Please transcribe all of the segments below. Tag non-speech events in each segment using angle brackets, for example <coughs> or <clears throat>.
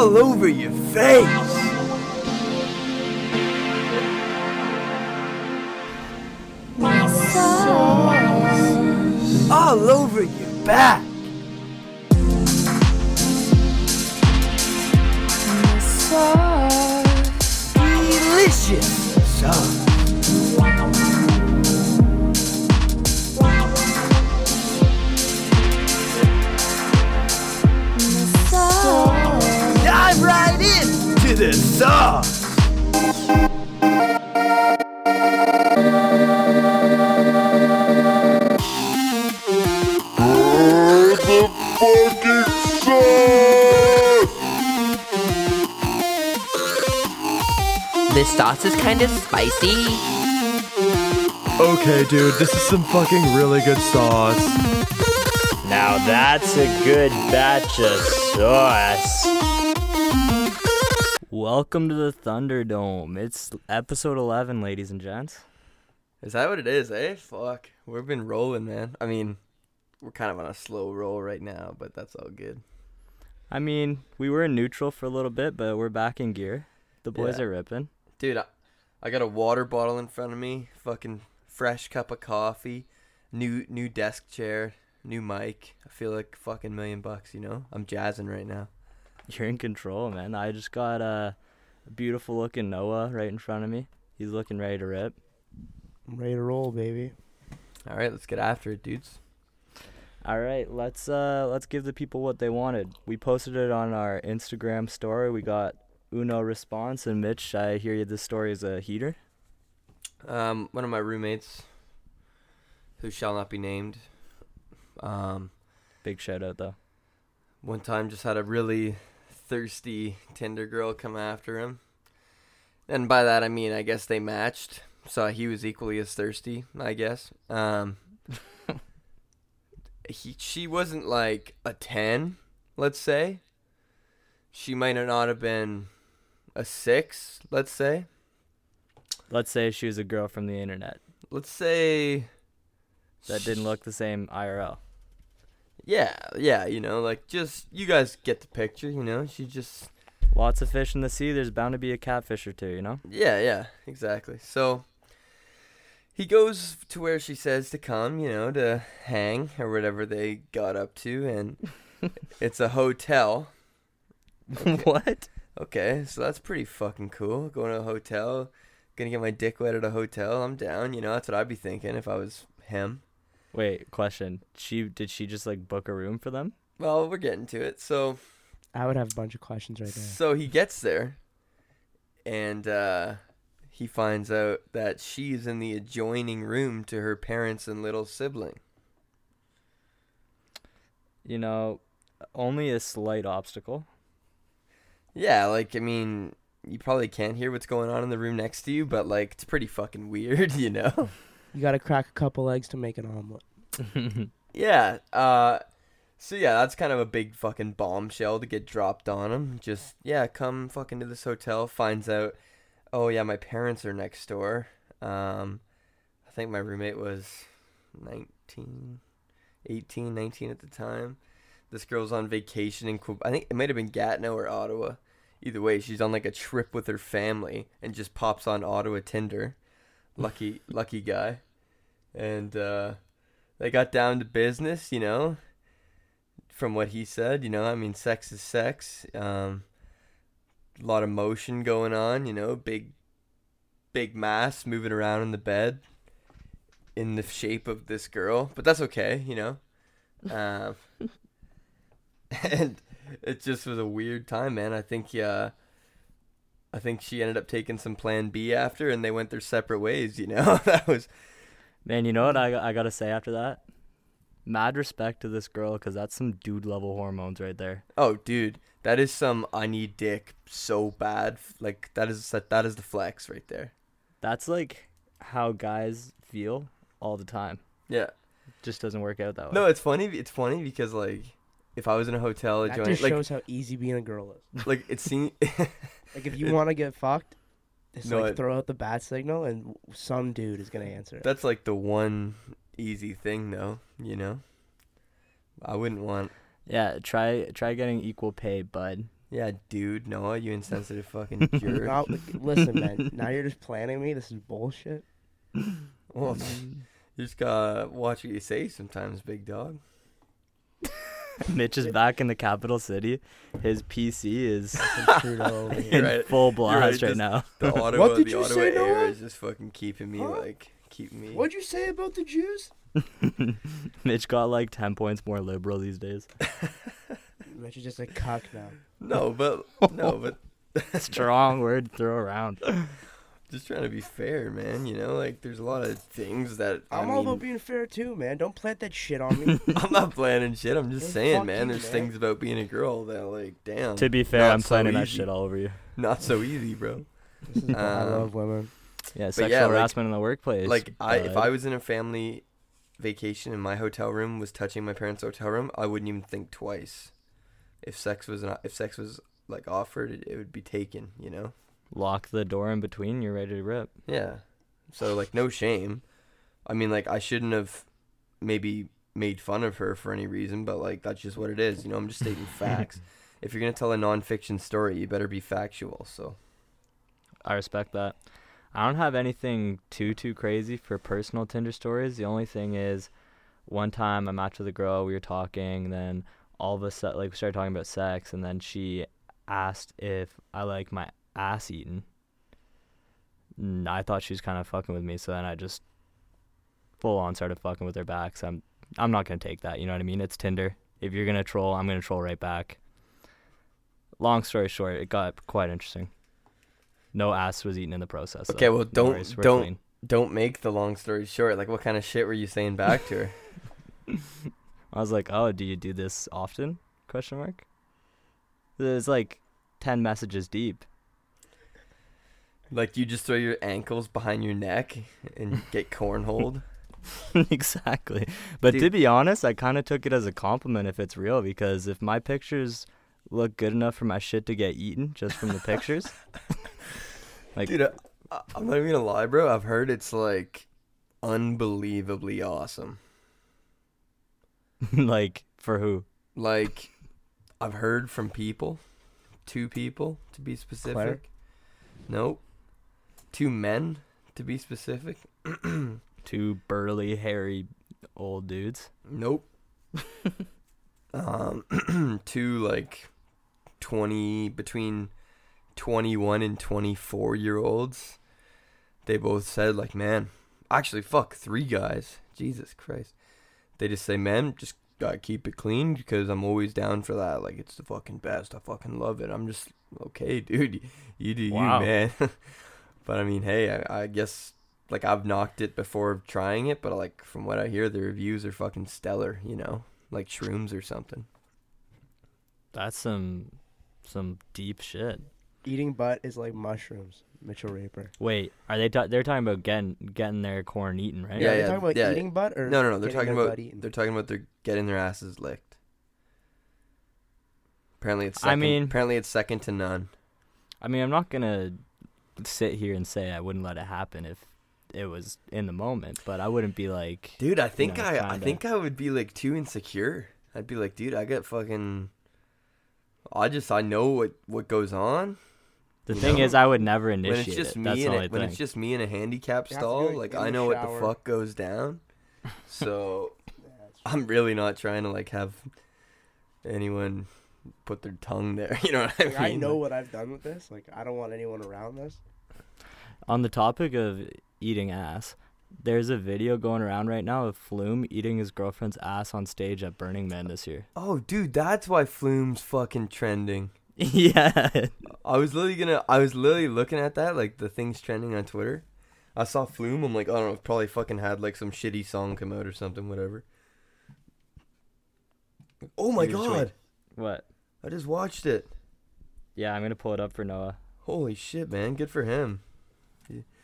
all over your face. All over your back. To sauce. This sauce is kind of spicy. Okay, dude, this is some fucking really good sauce. Now that's a good batch of sauce. Welcome to the Thunderdome. It's episode 11, ladies and gents. Is that what it is, eh? Fuck. We've been rolling, man. I mean, we're kind of on a slow roll right now, but that's all good. I mean, we were in neutral for a little bit, but we're back in gear. The boys Yeah. are ripping. Dude, I, I got a water bottle in front of me, fucking fresh cup of coffee, new new desk chair, new mic. I feel like fucking million bucks, you know? I'm jazzing right now. <laughs> You're in control, man. I just got a beautiful looking Noah right in front of me. He's looking ready to rip. I'm ready to roll, baby. All right, let's get after it, dudes. All right, let's uh let's give the people what they wanted. We posted it on our Instagram story. We got Uno response and Mitch, I hear you this story is a heater. Um, one of my roommates, who shall not be named, um, Big shout out though. one time just had a really thirsty Tinder girl come after him. And by that I mean I guess they matched. So he was equally as thirsty, I guess. Um <laughs> he she wasn't like a 10, let's say. She might not have been a 6, let's say. Let's say she was a girl from the internet Let's say that didn't look the same IRL. Yeah, yeah, you know, like just you guys get the picture, you know. She just Lots of fish in the sea. There's bound to be a catfish or two, you know? Yeah, yeah, exactly. So he goes to where she says to come, you know, to hang or whatever they got up to, and <laughs> it's a hotel. what? Okay, so that's pretty fucking cool. Going to a hotel, gonna get my dick wet at a hotel. I'm down. You know, that's what I'd be thinking if I was him. Wait, question. She did she just like book a room for them? Well, we're getting to it. So I would have a bunch of questions right there. So he gets there, and uh, he finds out that she's in the adjoining room to her parents and little sibling. You know, only a slight obstacle. Yeah, like I mean, you probably can't hear what's going on in the room next to you, but like it's pretty fucking weird, <laughs> you know? You got to crack a couple eggs to make an omelet. <laughs> yeah. Uh, so yeah, that's kind of a big fucking bombshell to get dropped on him. Just yeah, come fucking to this hotel. Finds out, oh yeah, my parents are next door. Um, I think my roommate was 19, 18, 19 at the time. This girl's on vacation in Quebec. I think it might have been Gatineau or Ottawa. Either way, she's on like a trip with her family and just pops on Ottawa Tinder. Lucky, lucky guy. And uh, they got down to business, you know. From what he said, you know, I mean, sex is sex. Um, a lot of motion going on, you know, big, big mass moving around in the bed in the shape of this girl, but that's okay, you know. <laughs> Um, <laughs> and it just was a weird time, man. I think, uh, I think she ended up taking some Plan B after, and they went their separate ways. You know, <laughs> that was Man, you know what I, I gotta say after that? Mad respect to this girl because that's some dude level hormones right there. Oh, dude, that is some I need dick so bad. Like that is that that is the flex right there. That's like how guys feel all the time. Yeah. Just doesn't work out that way. No, it's funny. It's funny because like if I was in a hotel That enjoying just like shows how easy being a girl is. like it <laughs> seemed <laughs> Like if you want to get fucked, just No, like it- throw out the bat signal, and some dude is gonna answer it. that's like the one easy thing though. You know, I wouldn't want. Yeah, try try getting equal pay, bud. Yeah, dude, Noah, you insensitive fucking <laughs> jerk. Now, listen, man. Now you're just planning me. This is bullshit. Well, <laughs> you just gotta watch what you say sometimes, big dog. <laughs> Mitch is back in the capital city. His PC is Fucking Trudeau over here. You're in right. full blast right just- now. The <laughs> Ottawa, What did the you Ottawa say, air Noah? is just fucking keeping me Huh? like keeping me. What'd you say about the Jews? <laughs> Mitch got like 10 points more liberal these days. Mitch is just a cuck now. No, but no, but Strong word to throw around. Just trying to be fair, man. You know, like there's a lot of things that I I'm all mean, about being fair too, man. Don't plant that shit on me. <laughs> I'm not planning shit. I'm just Hey, saying, fuck man. you, There's man. things about being a girl that, like, damn. to be fair, not I'm so planning that easy. shit all over you. Not so easy, bro. this is why I Um, love women. Yeah, sexual yeah, like- harassment in the workplace. like I, if bud. I was in a family vacation and my hotel room was touching my parents' hotel room, I wouldn't even think twice. If sex was not, if sex was like offered, it, it would be taken. You know. Lock the door in between, you're ready to rip. Yeah. So like no shame. I mean like I shouldn't have maybe made fun of her for any reason, but like that's just what it is. You know, I'm just stating <laughs> facts. If you're gonna tell a nonfiction story, you better be factual. So I respect that. I don't have anything too too crazy for personal Tinder stories. The only thing is, one time I matched with a girl, we were talking, then all of a sudden, like we started talking about sex, and then she asked if I like my ass eaten. And mm, I thought she was kind of fucking with me, so then I just full on started fucking with her back. So I'm I'm not gonna take that. You know what I mean? It's Tinder. If you're gonna troll, I'm gonna troll right back. Long story short, it got quite interesting. No ass was eaten in the process. though. Okay, well, don't- worries, don't- clean. don't make the long story short. Like what kind of shit were you saying back to her? <laughs> <laughs> I was like, "Oh, do you do this often?" Question mark. It's like ten messages deep. Like you just throw your ankles behind your neck and get cornholed. <laughs> exactly. But to be honest, I kind of took it as a compliment if it's real because if my pictures look good enough for my shit to get eaten just from the pictures, <laughs> like Dude, I, I'm not even gonna lie, bro. I've heard it's like unbelievably awesome. <laughs> like for who? Like, I've heard from people, two people to be specific. Claire? Nope, two men to be specific. <clears throat> Two burly, hairy, old dudes. Nope. <laughs> um, <clears throat> two like twenty between twenty-one and twenty-four year olds. They both said like, man, actually, fuck, three guys. Jesus Christ. They just say, man, just gotta keep it clean because I'm always down for that. Like, it's the fucking best. I fucking love it. I'm just okay, <laughs> dude. You do Wow. you, man. <laughs> but I mean, hey, I, I guess like I've knocked it before trying it, but like from what I hear, the reviews are fucking stellar. You know, like shrooms or something. That's some some deep shit. Eating butt is like mushrooms. Mitchell Raper. Wait, are they? ta- they're talking about getting getting their corn eaten, right? Yeah, Are they yeah, talking about yeah. eating butt or No, no, no. They're talking about they're talking about they're getting their asses licked. Apparently it's. I mean- apparently it's second to none. I mean, I'm not gonna sit here and say I wouldn't let it happen if it was in the moment, but I wouldn't be like, Dude, I think know, I I kinda. think I would be like too insecure. I'd be like, dude, I get fucking. I just I know what what goes on. the thing know? is, I would never When initiate it's just it. me That's the in only a, when it's just me in a handicap You have to stall, like I the know what the fuck goes down. <laughs> So I'm really not trying to like have anyone put their tongue there. <laughs> You know what I mean? Like, I know Like, what I've done with this. Like I don't want anyone around this. On the topic of eating ass, there's a video going around right now of Flume eating his girlfriend's ass on stage at Burning Man this year. oh, dude, that's why Flume's fucking trending. <laughs> yeah, I was literally gonna. I was literally looking at that, like the things trending on Twitter. I saw Flume. I'm like, I don't know. Probably fucking had like some shitty song come out or something. Whatever. Oh my god! what? I just watched it. Yeah, I'm gonna pull it up for Noah. Holy shit, man! Good for him.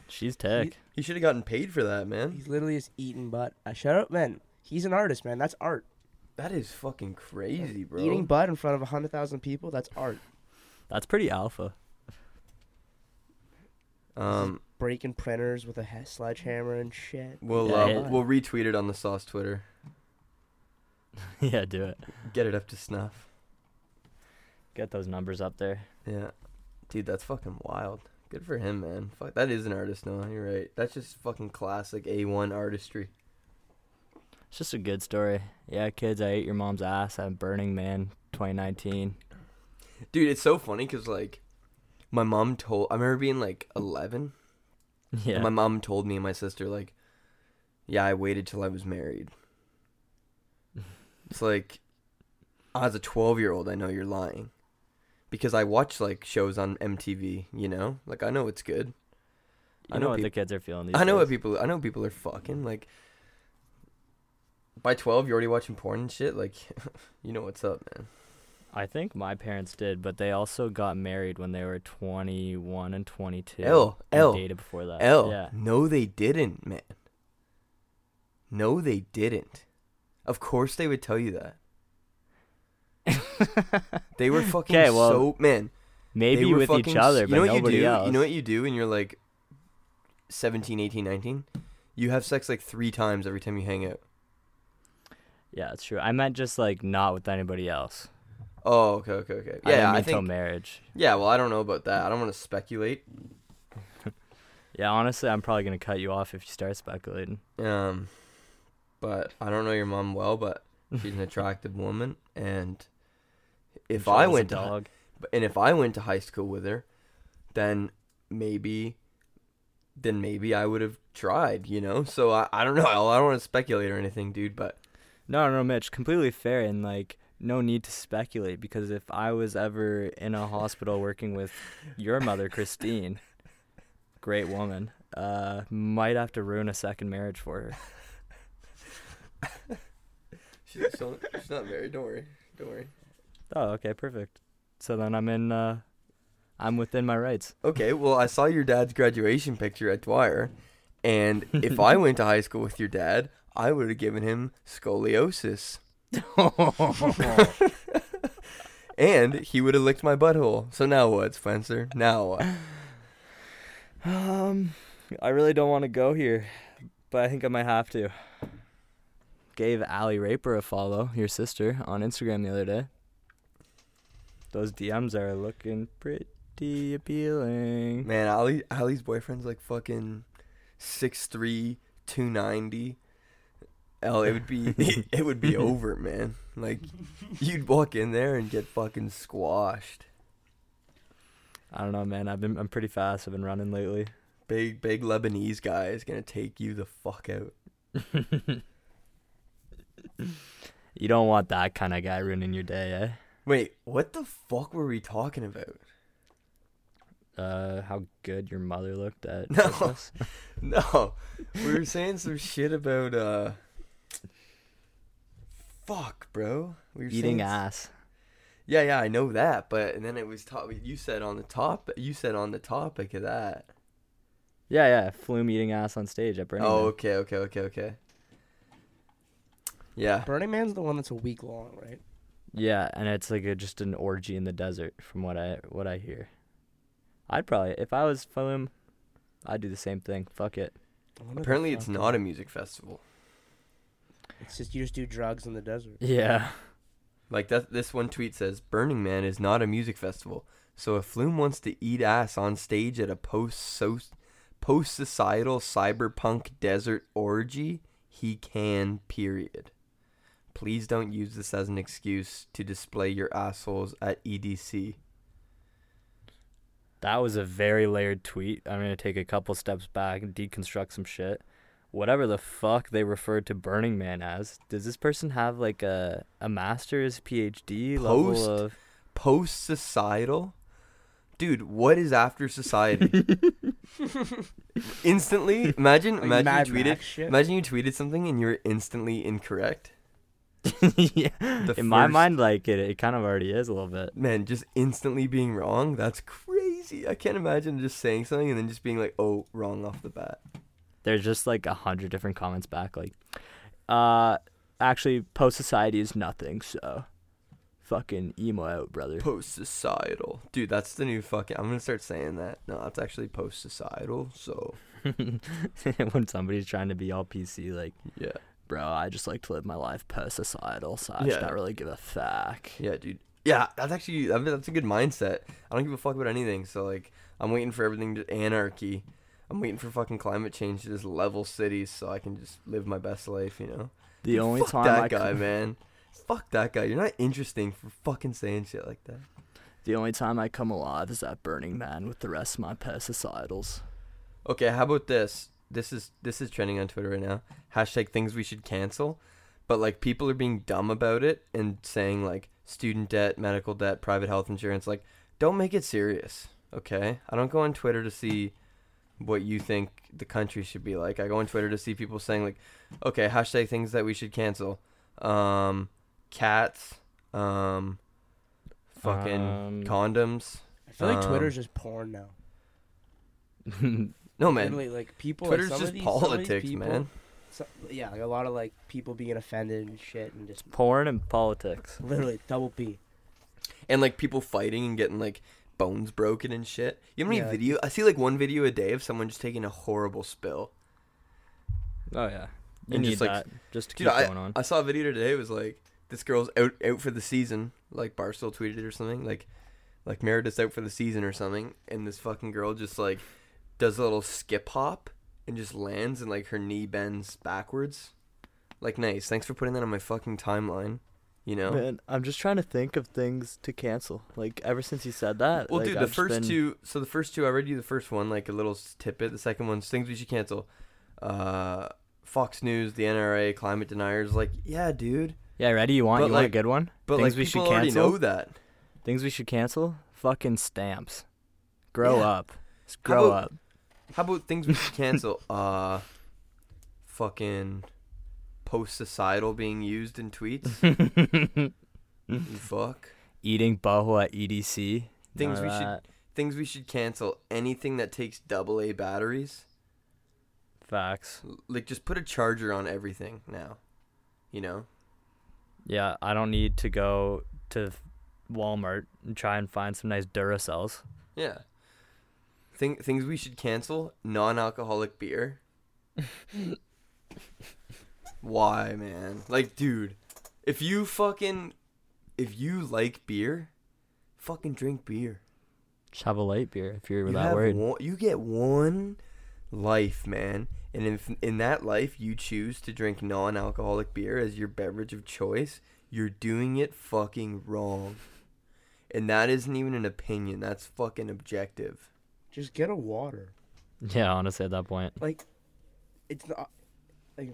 She's tech. He should have gotten paid for that, man. He's literally just eating butt. I shut up, man. He's an artist, man. That's art. That is fucking crazy, bro. Eating butt in front of a hundred thousand people. That's art. That's pretty alpha. Um, Breaking printers with a he- sledgehammer and shit. we'll uh, it- we'll retweet it on the Sauce Twitter. <laughs> yeah, do it. Get it up to snuff. Get those numbers up there. Yeah, dude, that's fucking wild. Good for him, man. Fuck, that is an artist, no, you're right. That's just fucking classic A1 artistry. It's just a good story. Yeah, kids, I ate your mom's ass at Burning Man 2019. Dude, it's so funny because like, my mom told. I remember being like 11. <laughs> Yeah. My mom told me and my sister like, yeah, I waited till I was married. <laughs> It's like, as a 12 year old, I know you're lying, because I watch like shows on MTV. You know, like I know it's good. you I know, know what the kids are feeling these I know what people. I know people are fucking like. By 12, you're already watching porn and shit. Like, <laughs> you know what's up, man. I think my parents did, but they also got married when they were 21 and 22. L, L, dated before that. L. Yeah. No, they didn't, man. No, they didn't. Of course, they would tell you that. <laughs> They were <laughs> fucking 'Kay, well, so man. Maybe with each other, but you know what nobody you do? else. You know what you do when you're like 17, 18, 19? You have sex like three times every time you hang out. yeah, it's true. I meant just like not with anybody else. Oh, okay, okay, okay. Yeah, I, think. marriage. Yeah, well, I don't know about that. I don't want to speculate. <laughs> Yeah, honestly, I'm probably gonna cut you off if you start speculating. Um, but I don't know your mom well, but she's an attractive woman, and if She I went to dog, and if I went to high school with her, then maybe, then maybe I would have tried, you know. So I, I don't know. <laughs> I don't want to speculate or anything, dude. But no, no, Mitch, completely fair, and like no need to speculate because if I was ever in a hospital working with your mother, Christine, <laughs> great woman, uh, might have to ruin a second marriage for her. <laughs> she's, she's not married. Don't worry. Don't worry. Oh, okay, perfect. So then I'm in. Uh, I'm within my rights. Okay. Well, I saw your dad's graduation picture at Dwyer, and if <laughs> I went to high school with your dad, I would have given him scoliosis, <laughs> and he would have licked my butthole. So now what, Spencer? Now what? Um, I really don't want to go here, but I think I might have to. Gave Allie Raper a follow, your sister, on Instagram the other day. Those DMs are looking pretty appealing. Man, Ali Ali's boyfriend's like fucking 6'3", 290. L, it would be <laughs> it would be over, man. Like you'd walk in there and get fucking squashed. I don't know, man. I've been I'm pretty fast. I've been running lately. Big big Lebanese guy is gonna take you the fuck out. <laughs> You don't want that kind of guy ruining your day, eh? Wait, what the fuck were we talking about? Uh, how good your mother looked at <laughs> No. Christmas. <laughs> No, we were saying some shit about uh. Fuck, bro. We were eating saying ass. Yeah, yeah, I know that, but and then it was top. You said on the top. You said on the topic of that. Yeah, yeah. Flume eating ass on stage at Burning Oh, Man. okay, okay, okay, okay. Yeah, Burning Man's the one that's a week long, right? Yeah, and it's like a, just an orgy in the desert, from what I what I hear. I'd probably, if I was Flume, I'd do the same thing. Fuck it. I wonder the apparently it's not a music festival. It's just you just do drugs in the desert. Yeah. Like that. This one tweet says, "Burning Man is not a music festival. So if Flume wants to eat ass on stage at a post so post societal cyberpunk desert orgy, he can. Period. Please don't use this as an excuse to display your assholes at EDC." That was a very layered tweet. I'm gonna take a couple steps back and deconstruct some shit. Whatever the fuck they referred to Burning Man as, does this person have like a a master's, PhD Post- level of? Post societal, dude. What is after society? <laughs> Instantly, imagine, Like imagine you tweeted, imagine you tweeted something and you're instantly incorrect. <laughs> yeah. The In my mind, like it, it kind of already is a little bit. Man, just instantly being wrong. That's crazy. I can't imagine just saying something and then just being like, "Oh, wrong off the bat." There's just like a hundred different comments back, like, uh, actually, post society is nothing. So, fucking emo out, brother. Post societal, dude. That's the new fucking. I'm gonna start saying that. No, that's actually post societal. So <laughs> when somebody's trying to be all PC, like, yeah, bro, I just like to live my life post societal, so I Yeah. just not really give a fuck. yeah, dude. Yeah, that's actually I mean, that's a good mindset. I don't give a fuck about anything. So like, I'm waiting for everything to anarchy. I'm waiting for fucking climate change to just level cities so I can just live my best life. You know. The only Fuck time that I guy, come, man. Fuck that guy. You're not interesting for fucking saying shit like that. the only time I come alive is at Burning Man with the rest of my pesticidals. Okay, how about this? This is this is trending on Twitter right now. Hashtag things we should cancel. But like people are being dumb about it and saying like student debt, medical debt, private health insurance. Like, don't make it serious. Okay? I don't go on Twitter to see what you think the country should be like. I go on Twitter to see people saying like, okay, hashtag things that we should cancel. Um cats, um fucking Um, condoms. I feel like Um, Twitter's just porn now. <laughs> No man. Literally, like people. Twitter's like, some of just these- some of these politics, people- man. so- yeah, like a lot of like people being offended and shit, and just Porn and politics. literally double P. and like people fighting and getting like bones broken and shit. You know how many Yeah. video? I see like one video a day of someone just taking a horrible spill. Oh yeah. You And need just, like, that just to Dude, keep I, going on. I saw a video today. It was like this girl's out out for the season. Like Barstool tweeted it or something. Like like Meredith's out for the season or something, and this fucking girl just like does a little skip hop and just lands and like her knee bends backwards. Like nice. Thanks for putting that on my fucking timeline. You know. Man, I'm just trying to think of things to cancel. Like ever since you said that. Well, like, dude, I've the first been- two. So the first two, I read you the first one, like a little tidbit. The second one's things we should cancel. Uh, Fox News, the NRA, climate deniers. Like, yeah, dude. Yeah, ready? You want But, you want a good one? But things like, we should already cancel. know that. Things we should cancel? Fucking stamps. Grow Yeah. up. Grow about- up. How about things we should cancel? <laughs> uh, fucking post-societal being used in tweets. <laughs> fuck. Eating boho at EDC. Things we should- Things we should cancel. Anything that takes double A batteries. Facts. Like, just put a charger on everything now. You know. Yeah, I don't need to go to Walmart and try and find some nice Duracells. Yeah. Thing, things we should cancel: non-alcoholic beer. Why, man? Like, dude, if you fucking, if you like beer, fucking drink beer. Just have a light beer if you're You that worried. one, you get one life, man, and if in that life you choose to drink non-alcoholic beer as your beverage of choice, you're doing it fucking wrong. And that isn't even an opinion. That's fucking objective. Just get a water. Yeah, honestly, at that point. Like, it's not. Like,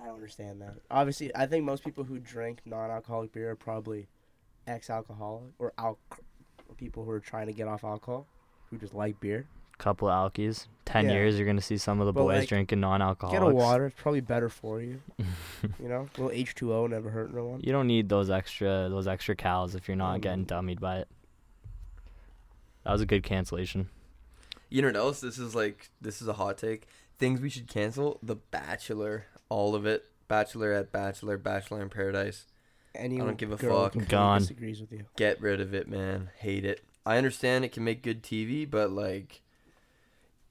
I don't understand that. Obviously, I think most people who drink non-alcoholic beer are probably ex-alcoholic or al- people who are trying to get off alcohol, who just like beer. Couple of alkies. Ten Yeah. years, you're gonna see some of the But, boys like, drinking non-alcoholic. Get a water. It's probably better for you. <laughs> you know, a little H two O never hurt no one. You don't need those extra those extra cows if you're not Mm. getting dummied by it. That was a good cancellation. You know what else? This is like this is a hot take. Things we should cancel: The Bachelor, all of it. Bachelorette, Bachelor, Bachelor in Paradise. Any I don't give a fuck. completely Gone. Disagrees with you. Get rid of it, man. Hate it. I understand it can make good TV, but like,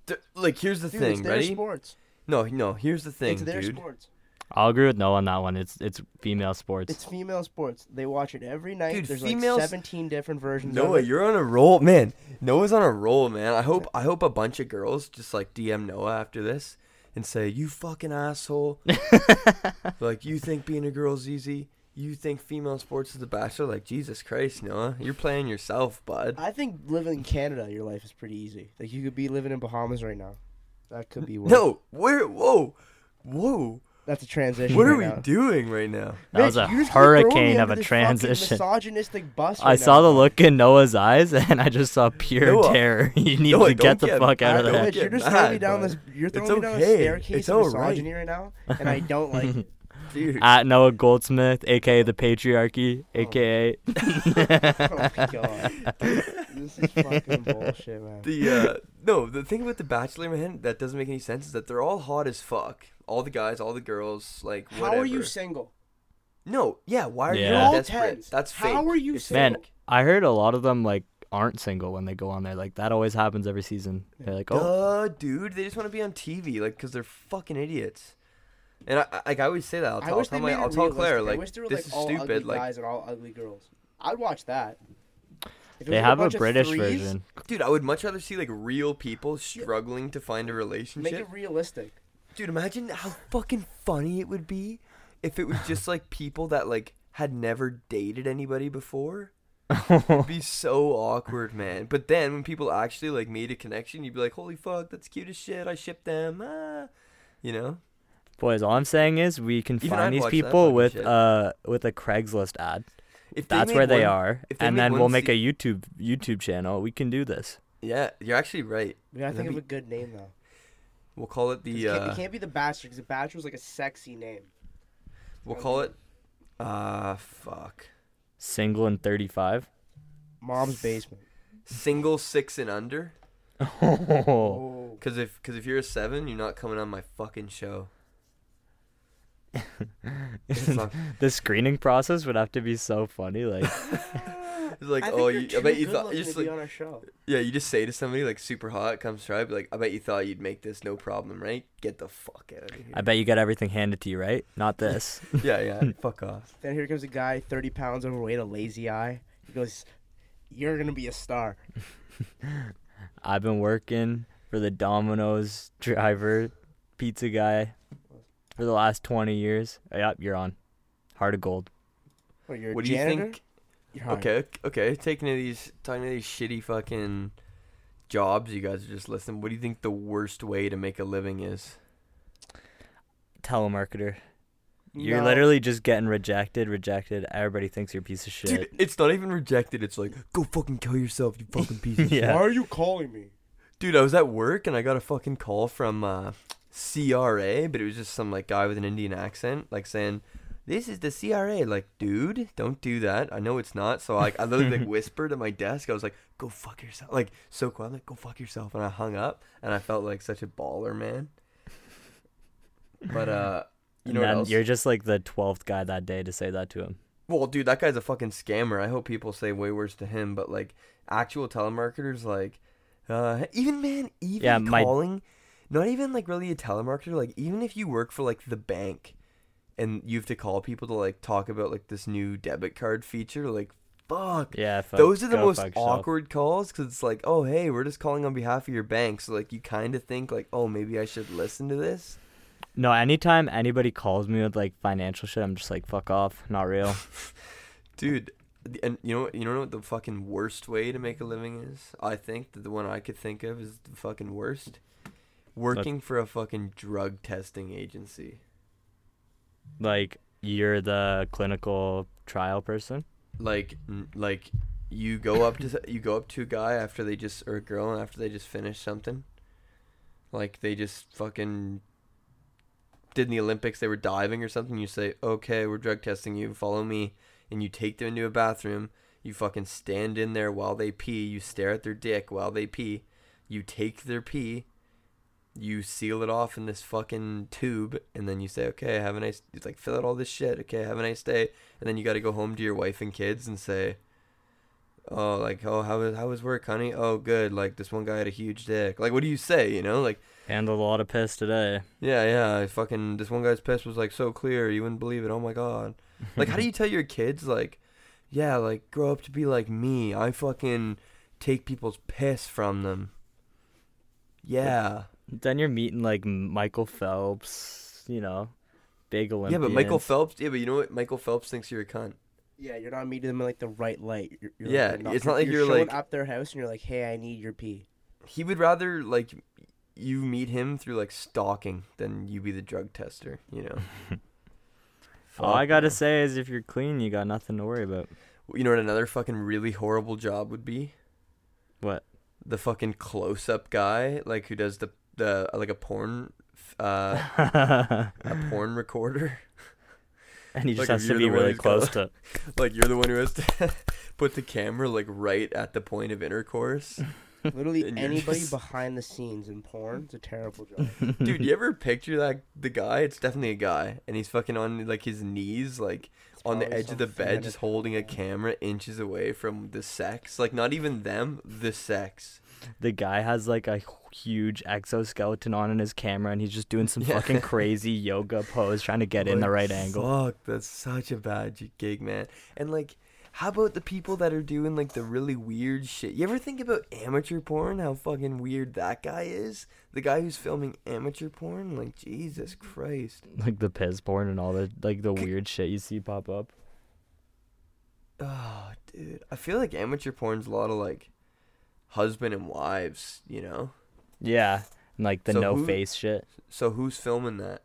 th- like here's the Dude, thing. it's their Ready? sports. No, no. Here's the thing, it's their dude. sports. I'll agree with Noah on that one. It's it's female sports. It's female sports. They watch it every night. Dude, There's females- like 17 different versions. Noah, of it. you're on a roll, man. Noah's on a roll, man. I hope I hope a bunch of girls just like DM Noah after this and say, "You fucking asshole." <laughs> like you think being a girl's easy? You think female sports is the bachelor? Like Jesus Christ, Noah, you're playing yourself, bud. I think living in Canada, your life is pretty easy. Like you could be living in Bahamas right now. That could be. Worse. No, where? Whoa, whoa. That's a transition. What are right we now. doing right now? That was a you just keep throwing me hurricane of a transition. Misogynistic bus. I right saw now, the look in Noah's eyes, <laughs> and I just saw pure Noah. terror. <laughs> You need Noah, to get the get fuck out of there. Mitch, you're get just throwing me mad, down this. You're It's throwing me down a staircase It's of all right. misogyny right now, and I don't like. it. <laughs> Dude. At Noah Goldsmith, aka the patriarchy, Oh. aka oh my god, this is fucking bullshit, man. The uh no, the thing with the Bachelor man that doesn't make any sense is that they're all hot as fuck. All the guys, all the girls, like How whatever. are you single? No, yeah. Why are Yeah. you You're all all desperate? tens. That's How are you It's single? man. I heard a lot of them like aren't single when they go on there. Like that always happens every season. They're like, oh, Duh, dude. They just want to be on TV, like, cause they're fucking idiots. And I, I- like I always say that. I'll I tell, wish I'll they tell, my, made it I'll tell Claire. I like, wish there were this like is all stupid. ugly Like, guys and all ugly girls. I'd watch that. If it They was have a bunch of British threes, version. Dude, I would much rather see like real people struggling to find a relationship. Make relationship. it realistic. Dude, imagine how fucking funny it would be if it was just <laughs> like people that like had never dated anybody before. It'd be so awkward, man. But then when people actually like made a connection, you'd be like, "Holy fuck, that's cute as shit. I ship them." Ah. You know? Boys, all I'm saying is we can Even I'd find these people with shit. uh with a Craigslist ad. If That's made where they are, if they and then we'll make se- a YouTube YouTube channel. We can do this. Yeah, you're actually right. We gotta think That'd of a good name though. We'll call it the it, can't, uh it can't be the Bachelor because the Bachelor's like a sexy name. we'll call it uh fuck. Single and 35. Mom's basement. Single 6 and under. <laughs> Oh. Cuz if cuz if you're a 7, you're not coming on my fucking show. It's <laughs> not- the screening process would have to be so funny. Like, <laughs> <laughs> It's like, I oh, you're you, I bet you thought looking you just be like, on our show. yeah, you just say to somebody like super hot comes try, be like, I bet you thought you'd make this no problem, right? Get the fuck out of here. I bet you got everything handed to you, right? Not this. yeah, yeah, fuck off. Then here comes a guy, 30 pounds overweight, a lazy eye. He goes, "You're gonna be a star." I've been working for the Domino's driver, pizza guy, for the last 20 years. Yep, you're on. Heart of gold. What, you're a What do you think? You're. Okay, okay, taking to these, talking to these shitty fucking jobs you guys are just listing. What do you think the worst way to make a living is? Telemarketer. You're No. literally just getting rejected, rejected. Everybody thinks you're a piece of shit. Dude, it's not even rejected. It's like, go fucking kill yourself, you fucking piece of <laughs> shit. Why are you calling me? Dude, I was at work and I got a fucking call from uh, CRA, but it was just some like guy with an Indian accent, like saying, "This is the CRA." Like, dude, don't do that. I know it's not. So like, I literally like <laughs> whispered at my desk. I was like, "Go fuck yourself." Like so quiet, like, "Go fuck yourself," and I hung up. And I felt like such a baller, man. But uh, you know and what else? you're just like the 12th guy that day to say that to him. Well, dude, that guy's a fucking scammer. I hope people say way worse to him, but like actual telemarketers, like uh, even man, even Yeah, my- calling, not even like really a telemarketer. Like even if you work for like the bank, and you have to call people to like talk about like this new debit card feature, like fuck. Yeah, fuck, Those are the most awkward calls because it's like, oh hey, we're just calling on behalf of your bank, so like you kind of think like, oh maybe I should listen to this. No, anytime anybody calls me with like financial shit, I'm just like, fuck off, not real. <laughs> Dude, and you know you know what the fucking worst way to make a living is? I think that the one I could think of is the fucking worst. Working for a fucking drug testing agency. like, you're the clinical trial person. Like like you go up to you go up to a guy after they just or a girl after they just finished something. Like they just fucking did in the Olympics they were diving or something, you say, "Okay, we're drug testing you. Follow me." And you take them into a bathroom. You fucking stand in there while they pee. You stare at their dick while they pee. You take their pee. You seal it off in this fucking tube, and then you say, "Okay, have a nice." It's like fill out all this shit. Okay, have a nice day, and then you got to go home to your wife and kids and say, "Oh, like, oh, how was how was work, honey? Oh, good. Like this one guy had a huge dick. Like, what do you say? You know, like, Handled a lot of piss today. yeah, yeah. I Fucking this one guy's piss was like so clear, you wouldn't believe it. Oh my god. <laughs> Like, how do you tell your kids like, yeah, like grow up to be like me? I fucking take people's piss from them. Yeah. Then you're meeting like Michael Phelps, you know, big Yeah, but Michael Phelps. Yeah, but you know what? Michael Phelps thinks you're a cunt. Yeah, you're not meeting them in like the right light. You're, you're Yeah, you're it's not like you're, showing like- up their house and you're like, "Hey, I need your pee." He would rather like you meet him through like stalking than you be the drug tester. You know. <laughs> All I gotta man. say is, if you're clean, you got nothing to worry about. You know what another fucking really horrible job would be? What? The fucking close-up guy, like who does the the like a porn, uh, a <laughs> porn recorder. and he just Like, has to be really who's got- close to. <laughs> like you're the one who has to <laughs> put the camera like right at the point of intercourse. Literally anybody just- behind the scenes in porn, it's a terrible job. Dude, you ever picture that the guy? It's definitely a guy, and he's fucking on like his knees, like on the edge of the bed, just holding a camera inches away from the sex. Like not even them, the sex. The guy has like a huge exoskeleton on in his camera, and he's just doing some Yeah. fucking <laughs> crazy yoga pose, trying to get in the right angle. Fuck, that's such a bad gig, man. And like, how about the people that are doing like the really weird shit? You ever think about amateur porn? How fucking weird that guy is? The guy who's filming amateur porn? Like Jesus Christ. <laughs> Like the piss porn and all the like the weird shit you see pop up. Oh, dude. I feel like amateur porn's a lot of like husband and wives, you know? Yeah, and like the So no who- face shit. So who's filming that?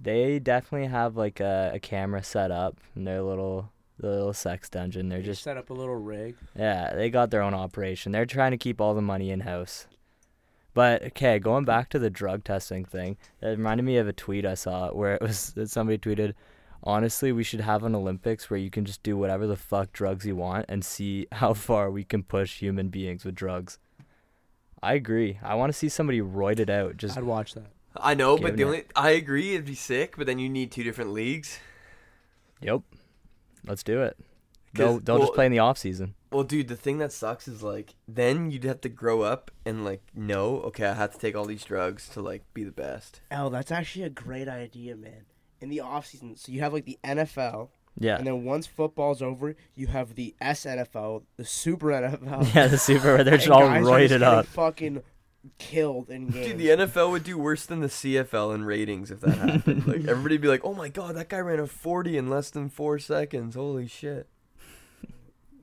They definitely have like a, a camera set up in their little the little sex dungeon. They're They just set up a little rig. yeah, they got their own operation. They're trying to keep all the money in house. But okay, going back to the drug testing thing, that reminded me of a tweet I saw where it was that somebody tweeted, "Honestly, we should have an Olympics where you can just do whatever the fuck drugs you want and see <laughs> how far we can push human beings with drugs." I agree. I want to see somebody roided out. Just I'd watch that. I know, but Giving the it- only I agree it'd be sick, but then you need two different leagues. yep, let's do it. They'll they'll well- just play in the off season. Well, dude, the thing that sucks is like then you'd have to grow up and like know, okay, I have to take all these drugs to like be the best. Oh, that's actually a great idea, man. In the off season, so you have like the NFL, Yeah. and then once football's over, you have the SNFL, the Super NFL. <laughs> Yeah, the super where they're <laughs> just all guys are roided up. Fucking killed in games. Dude, the NFL would do worse than the CFL in ratings if that happened. like <laughs> everybody'd be like, "Oh my god, that guy ran a 40 in less than 4 seconds. Holy shit."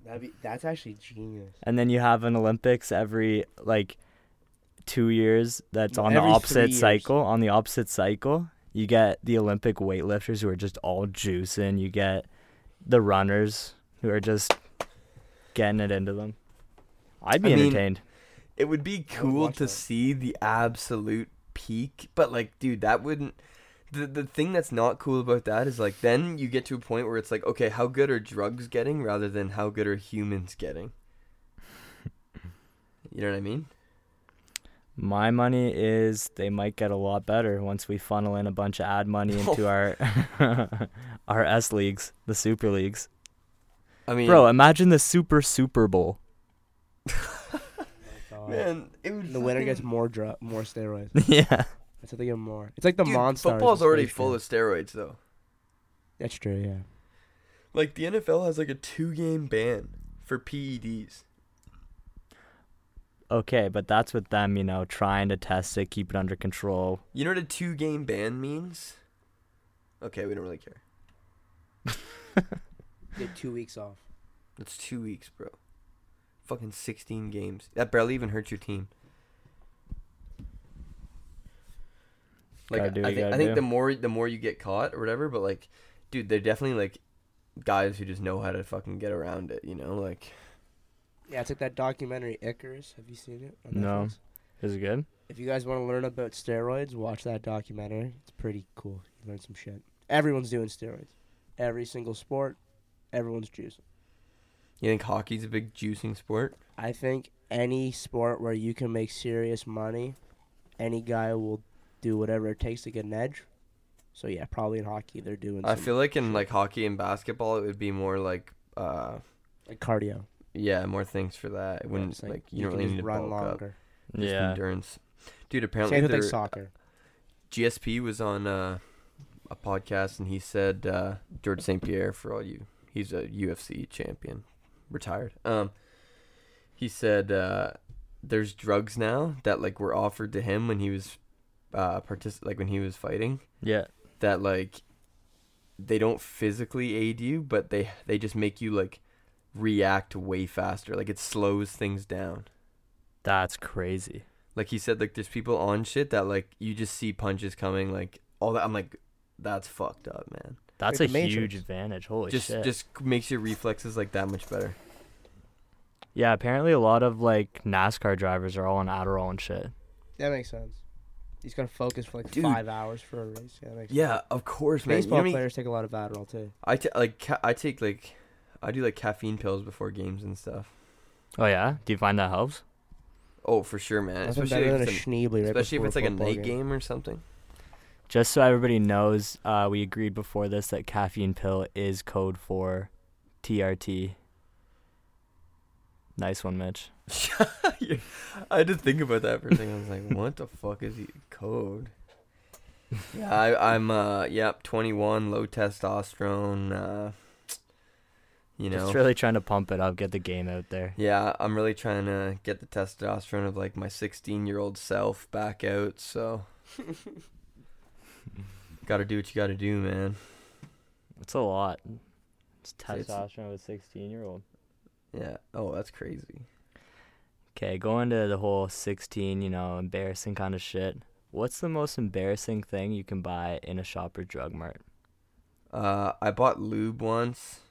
That'd be, that's actually genius. And then you have an Olympics every like two years that's on the Every three opposite cycle. On the opposite cycle, you get the Olympic weightlifters who are just all juicing. You get the runners who are just getting it into them. I'd be I mean, entertained. It would be I would cool to that. see the absolute peak, but like, dude, that wouldn't. The the thing that's not cool about that is like then you get to a point where it's like, okay, how good are drugs getting rather than how good are humans getting? <laughs> You know what I mean? My money is they might get a lot better once we funnel in a bunch of ad money into our <laughs> our S leagues, the super leagues. I mean, Bro, imagine the super Super Bowl. <laughs> Oh God. man, it would. the winner gets more dr- more steroids. <laughs> yeah. That's how they get more. It's like the Dude, monsters. football's already full of steroids though. That's true. Yeah. Like the NFL has like a two game ban for PEDs. Okay, but that's with them, you know, trying to test it, keep it under control. You know what a two game ban means? Okay, we don't really care. <laughs> Get two weeks off. That's two weeks, bro. Fucking 16 games. That barely even hurts your team. Like Gotta do I think, I think do. the more the more you get caught or whatever, but like, dude, they're definitely like guys who just know how to fucking get around it. You know, like Yeah, it's like that documentary Icarus. Have you seen it? on No. Is it good? If you guys want to learn about steroids, watch that documentary. It's pretty cool. You learn some shit. Everyone's doing steroids. Every single sport, everyone's juicing. you think hockey's a big juicing sport. I think any sport where you can make serious money, any guy will do whatever it takes to get an edge. So yeah, probably in hockey they're doing. I some feel like in shit. like hockey and basketball, it would be more like, uh, like cardio. Yeah, more things for that. It Yeah, wouldn't it's like, you, don't can really just need to run bulk up. longer. Just yeah. endurance. Dude, apparently Same with like they're- soccer. GSP was on uh, a podcast and he said uh, George St. Pierre for all you, he's a UFC champion, retired. Um, he said uh, there's drugs now that like were offered to him when he was uh partic- like when he was fighting Yeah. that like they don't physically aid you, but they they just make you like react way faster. Like it slows things down. That's crazy. Like he said, like there's people on shit that like you just see punches coming, like all that. I'm like, that's fucked up, man. That's Like a the huge advantage. Holy just shit. just just makes your reflexes like that much better. yeah, apparently a lot of like NASCAR drivers are all on Adderall and shit. That makes sense. He's gonna focus for like Dude. five hours for a race. Yeah, that makes Yeah, sense. of course, man. You know Baseball I mean? players take a lot of Adderall too. I ta- like ca- I take like I do like caffeine pills before games and stuff. Oh yeah? Do you find that helps? Oh, for sure, man. Nothing Especially better if than a it's, an- Schneebly right especially if before it's like a football night game or something. Just so everybody knows, uh, we agreed before this that caffeine pill is code for TRT. Nice one, Mitch. Yeah, <laughs> <laughs> I had to think about that for a second. I was like, what the fuck is he code? Yeah, I, I'm uh, yep, 21, low testosterone. Uh, You know. Just really trying to pump it up, get the game out there. Yeah, I'm really trying to get the testosterone of like my 16 year old self back out. So, <laughs> gotta do what you gotta do, man. It's a lot. It's testosterone with a 16 year old. Yeah. Oh, that's crazy. Okay, going to the whole 16, you know, embarrassing kind of shit. What's the most embarrassing thing you can buy in a Shoppers Drug Mart? Uh, I bought lube once,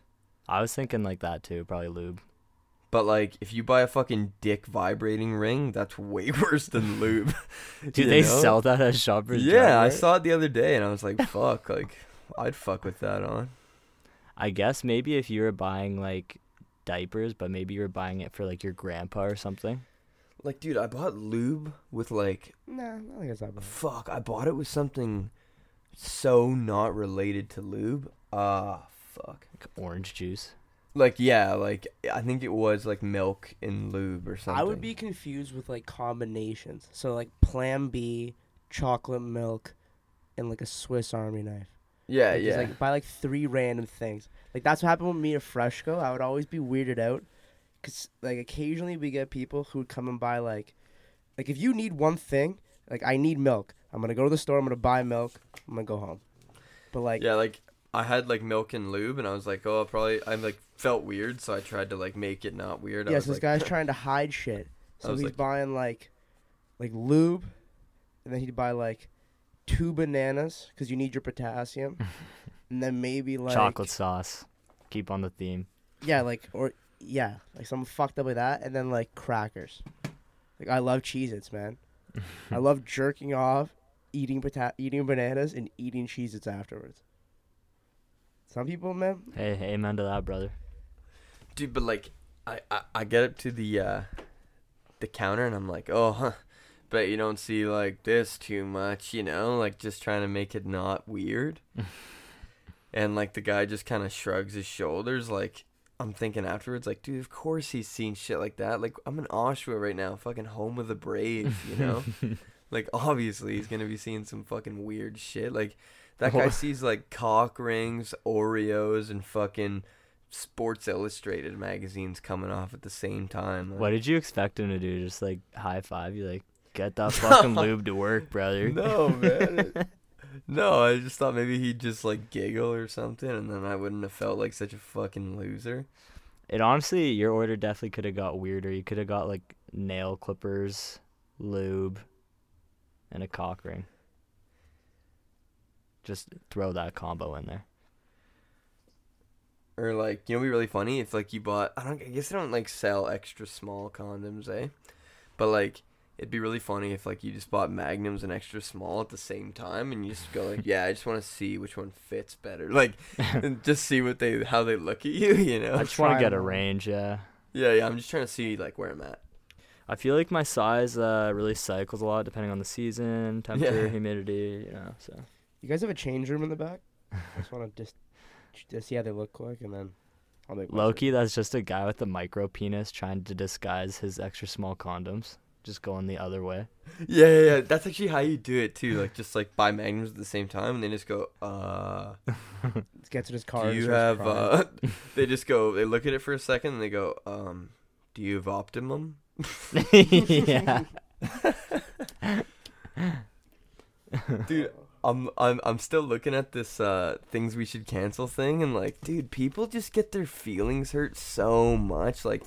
I was thinking like that too, probably lube. but like if you buy a fucking dick vibrating ring, that's way <laughs> worse than lube. <laughs> Do they know? sell that at Shoppers Drug Yeah, I saw it the other day, and I was like, <laughs> "Fuck!" Like, I'd fuck with that on. I guess maybe if you were buying like diapers, but maybe you were buying it for like your grandpa or something. Like, dude, I bought lube with like Nah, I don't think it's that bad. Fuck, I bought it with something so not related to lube. Ah, fuck. Like orange juice. Like yeah, like I think it was like milk and lube or something. I would be confused with like combinations. So like Plan B, chocolate milk, and like a Swiss Army knife. Yeah, Like, just, yeah. Like buy like three random things. Like that's what happened with me at Freshco. I would always be weirded out, cause like occasionally we get people who would come and buy like, like if you need one thing, like I need milk. I'm gonna go to the store. I'm gonna buy milk. I'm gonna go home. But like, yeah, like I had like milk and lube, and I was like, oh, I'll probably. I like felt weird, so I tried to like make it not weird. I yes, was this like, guy's <laughs> trying to hide shit. So he's like- buying like, like lube, and then he'd buy like two bananas because you need your potassium, <laughs> and then maybe like Chocolate sauce. Keep on the theme. Yeah, like or yeah, like something fucked up with that, and then like crackers. Like I love Cheez-Its, man. <laughs> I love jerking off, eating pota- eating bananas, and eating Cheez-Its afterwards. Some people, man, Hey, amen to that, brother. dude, but like I, I I get up to the uh the counter, and I'm like, oh, huh. Bet you don't see like this too much, you know, like just trying to make it not weird. <laughs> and like the guy just kind of shrugs his shoulders, like I'm thinking afterwards, like, dude, of course he's seen shit like that. Like I'm in Oshawa right now, fucking home of the brave, you know. <laughs> like obviously he's gonna be seeing some fucking weird shit. Like that guy sees like cock rings, Oreos, and fucking Sports Illustrated magazines coming off at the same time. Like, What did you expect him to do? Just like high five you? Like, get that <laughs> fucking lube to work, brother. No, man. <laughs> no, I just thought maybe he'd just like giggle or something, and then I wouldn't have felt like such a fucking loser. It honestly, your order definitely could have got weirder. You could have got like nail clippers, lube, and a cock ring. Just throw that combo in there. Or like, you know, be really funny if like you bought. I don't. I guess they don't like sell extra small condoms, eh? But like, it'd be really funny if like you just bought magnums and extra small at the same time, and you just go like, yeah, I just want to see which one fits better. <laughs> Like, <laughs> and just see what they how they look at <laughs> you. You know? I just want to get a range, yeah. yeah, yeah. I'm just trying to see like where I'm at. I feel like my size uh, really cycles a lot depending on the season, temperature, Yeah. humidity, you know. So you guys have a change room in the back. I just want to just just see how they look quick, and then I'll make. my Loki, that's just a guy with a micro penis trying to disguise his extra small condoms, just going the other way. Yeah, yeah, yeah. That's actually how you do it too. Like just like buy magnums at the same time, and they just go, uh. decision. gets in his car. Do you have? uh <laughs> They just go. They look at it for a second, and they go, um. Do you have Optimum? <laughs> yeah. <laughs> Dude, I'm I'm I'm still looking at this uh things we should cancel thing and like, dude, people just get their feelings hurt so much. Like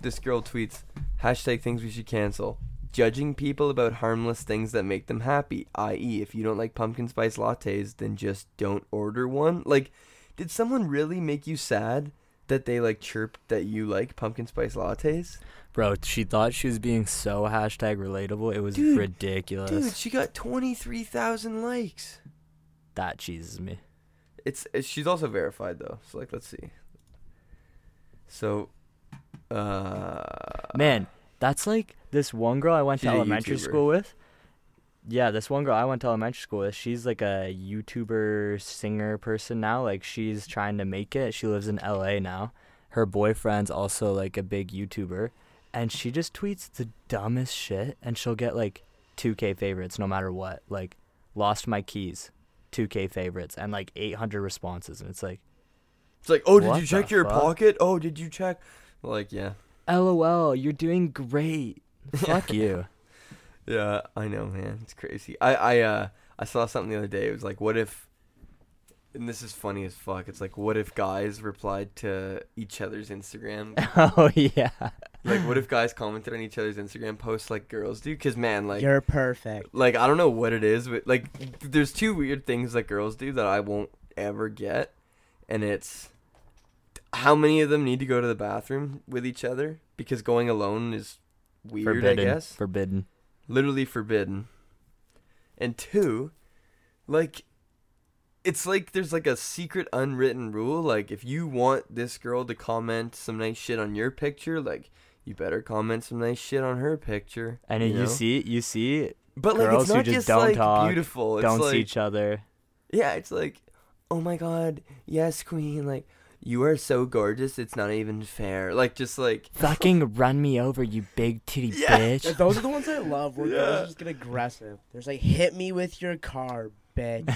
this girl tweets hashtag things we should cancel. Judging people about harmless things that make them happy, i.e., if you don't like pumpkin spice lattes, then just don't order one. Like, did someone really make you sad that they like chirped that you like pumpkin spice lattes? Bro, she thought she was being so hashtag relatable. It was Dude, ridiculous. Dude, she got twenty three thousand likes. that cheeses me. It's, it's she's also verified though. So like let's see. So uh Man, that's like this one girl I went to elementary YouTuber. school with. Yeah, this one girl I went to elementary school with, she's like a YouTuber singer person now. Like she's trying to make it. She lives in LA now. Her boyfriend's also like a big YouTuber. And she just tweets the dumbest shit and she'll get like 2K favorites no matter what. Like, lost my keys, 2K favorites, and like 800 responses. And it's like, It's like, oh, did you check your fuck? pocket? Oh, did you check? Like, yeah, LOL, you're doing great. <laughs> Fuck you. yeah, I know, man. It's crazy. I, I, uh, I saw something the other day. It was like, what if? And this is funny as fuck. It's like, what if guys replied to each other's Instagram? <laughs> oh yeah. Like, what if <sighs> guys commented on each other's Instagram posts like girls do? Because man, like, You're perfect. like I don't know what it is, but like there's two weird things that girls do that I won't ever get, and it's how many of them need to go to the bathroom with each other because going alone is weird. Forbidden. I guess Forbidden. literally forbidden. And two, like it's like there's like a secret unwritten rule like if you want this girl to comment some nice shit on your picture like you better comment some nice shit on her picture And you you, know? see, you see, but like girls it's who not just just, don't like talk, beautiful it's don't like, see each other. yeah it's like oh my god yes queen like you are so gorgeous it's not even fair like just like <laughs> Fucking run me over, you big titty Yeah. Yeah, bitch. those are the ones I love. Where Yeah. girls just get aggressive. There's like, hit me with your car, bitch.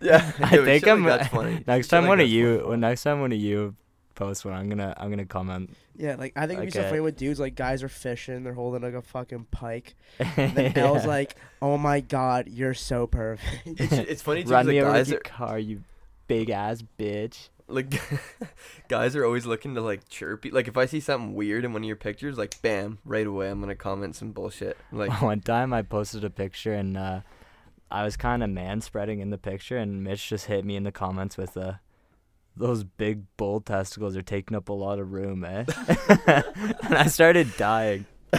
yeah <laughs> I think I'm that's funny <laughs> next time like one of you, funny. next time one of you post one, I'm gonna, I'm gonna comment. Yeah, like I think it'd be so funny with dudes like guys are fishing, they're holding like a fucking pike. <laughs> And then Elle's Yeah. like, "Oh my god, you're so perfect." <laughs> it's, it's funny too 'cause, run like, me over with guys your are car, you big ass bitch. like <laughs> guys are always looking to like chirp you. Like if I see something weird in one of your pictures, like bam, right away I'm gonna comment some bullshit. Like One time I posted a picture and uh, I was kind of man spreading in the picture, and Mitch just hit me in the comments with uh, those big bull testicles are taking up a lot of room, eh? <laughs> <laughs> and I started dying. <laughs>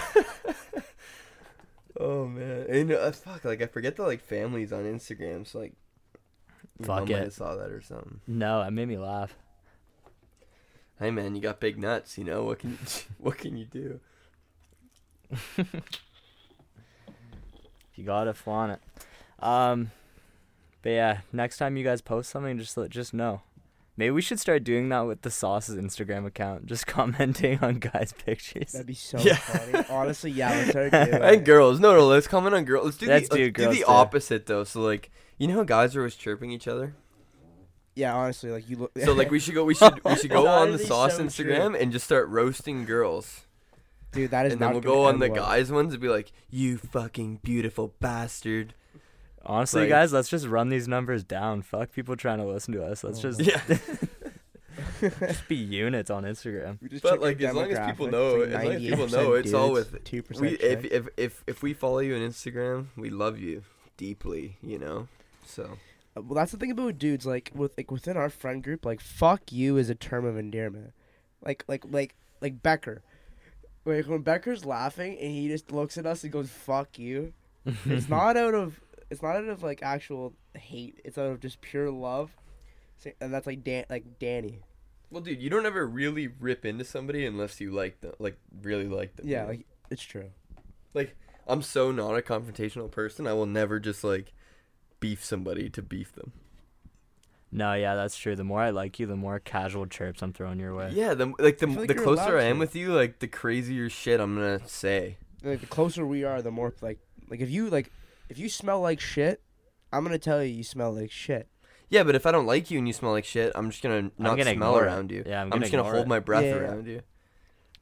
oh man, and uh, fuck, like I forget the like families on Instagram. So like, your Fuck mom might it. have saw that or something. No, it made me laugh. Hey man, you got big nuts. You know what can you, what can you do? You gotta flaunt it. Um, but yeah, next time you guys post something, just let just know. Maybe we should start doing that with the sauce's Instagram account, just <laughs> commenting on guys' pictures. That'd be so Yeah. funny. Honestly, yeah, let's start <laughs> doing And girls, no, no, let's comment on girls. Let's do Let's the do let's do the too. opposite though. So like, you know how guys are always chirping each other. Yeah, honestly, like you look. So like we should go. We <laughs> should we should go on the sauce so Instagram and just start roasting girls. dude, that is and then we'll go on the well. guys ones and be like, "You fucking beautiful bastard." Honestly, Like- guys, let's just run these numbers down. Fuck people trying to listen to us. Let's Oh just, Yeah, <laughs> <laughs> just be units on Instagram. We just But, like, as long as people know- it's as long as people know, it's all with- 2% if, if if if we follow you on Instagram, we love you deeply. You know, so Uh, Well, that's the thing about dudes. Like with like within our friend group, like "fuck you" is a term of endearment. Like like like like Becker. Like when Becker's laughing and he just looks at us and goes "fuck you," it's <laughs> not out of it's not out of like actual hate. It's out of just pure love. And that's like Dan like Danny. well, dude, you don't ever really rip into somebody unless you like them, like really like them. you Yeah, know? like it's true. Like I'm so not a confrontational person. I will never just like beef somebody to beef them. No, yeah, that's true. The more I like you, the more casual chirps I'm throwing your way. Yeah, the like the like the closer I am to. with you, like the crazier shit I'm gonna say. Like the closer we are, the more like like if you like if you smell like shit, I'm gonna tell you you smell like shit. Yeah, but if I don't like you and you smell like shit, I'm just gonna not gonna smell ignore it. around you. Yeah, I'm I'm, gonna just gonna ignore hold it. my breath Yeah. around you.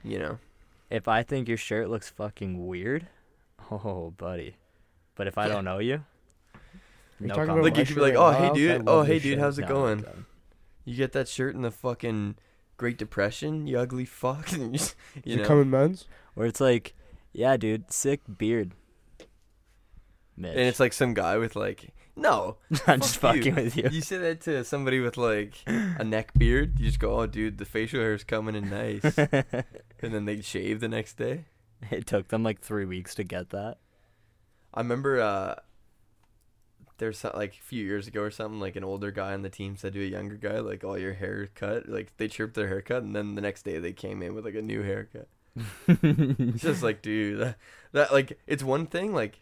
You know. If I think your shirt looks fucking weird, <laughs> oh, buddy. But if I Yeah. don't know you, you no talking about Like my you could be oh, shirt like, right "Oh, now? hey I dude. love Oh, this hey dude, shirt." how's it No, going? no. You get that shirt in the fucking Great Depression, you ugly fuck." And <laughs> you just- Is you know. coming men's? Or it's like, yeah, dude, sick beard. Mitch. and it's like some guy with like, "No, <laughs> I'm just you. fucking with you. You say that to somebody with like a neck beard, you just go, "Oh, dude, the facial hair is coming in nice," <laughs> and then they shave the next day. it took them like three weeks to get that. I remember uh, there's like a few years ago or something, like an older guy on the team said to a younger guy, like, "Oh, your haircut," like they chirped their haircut, and then the next day they came in with like a new haircut. <laughs> It's just like, dude, that, that like it's one thing, like,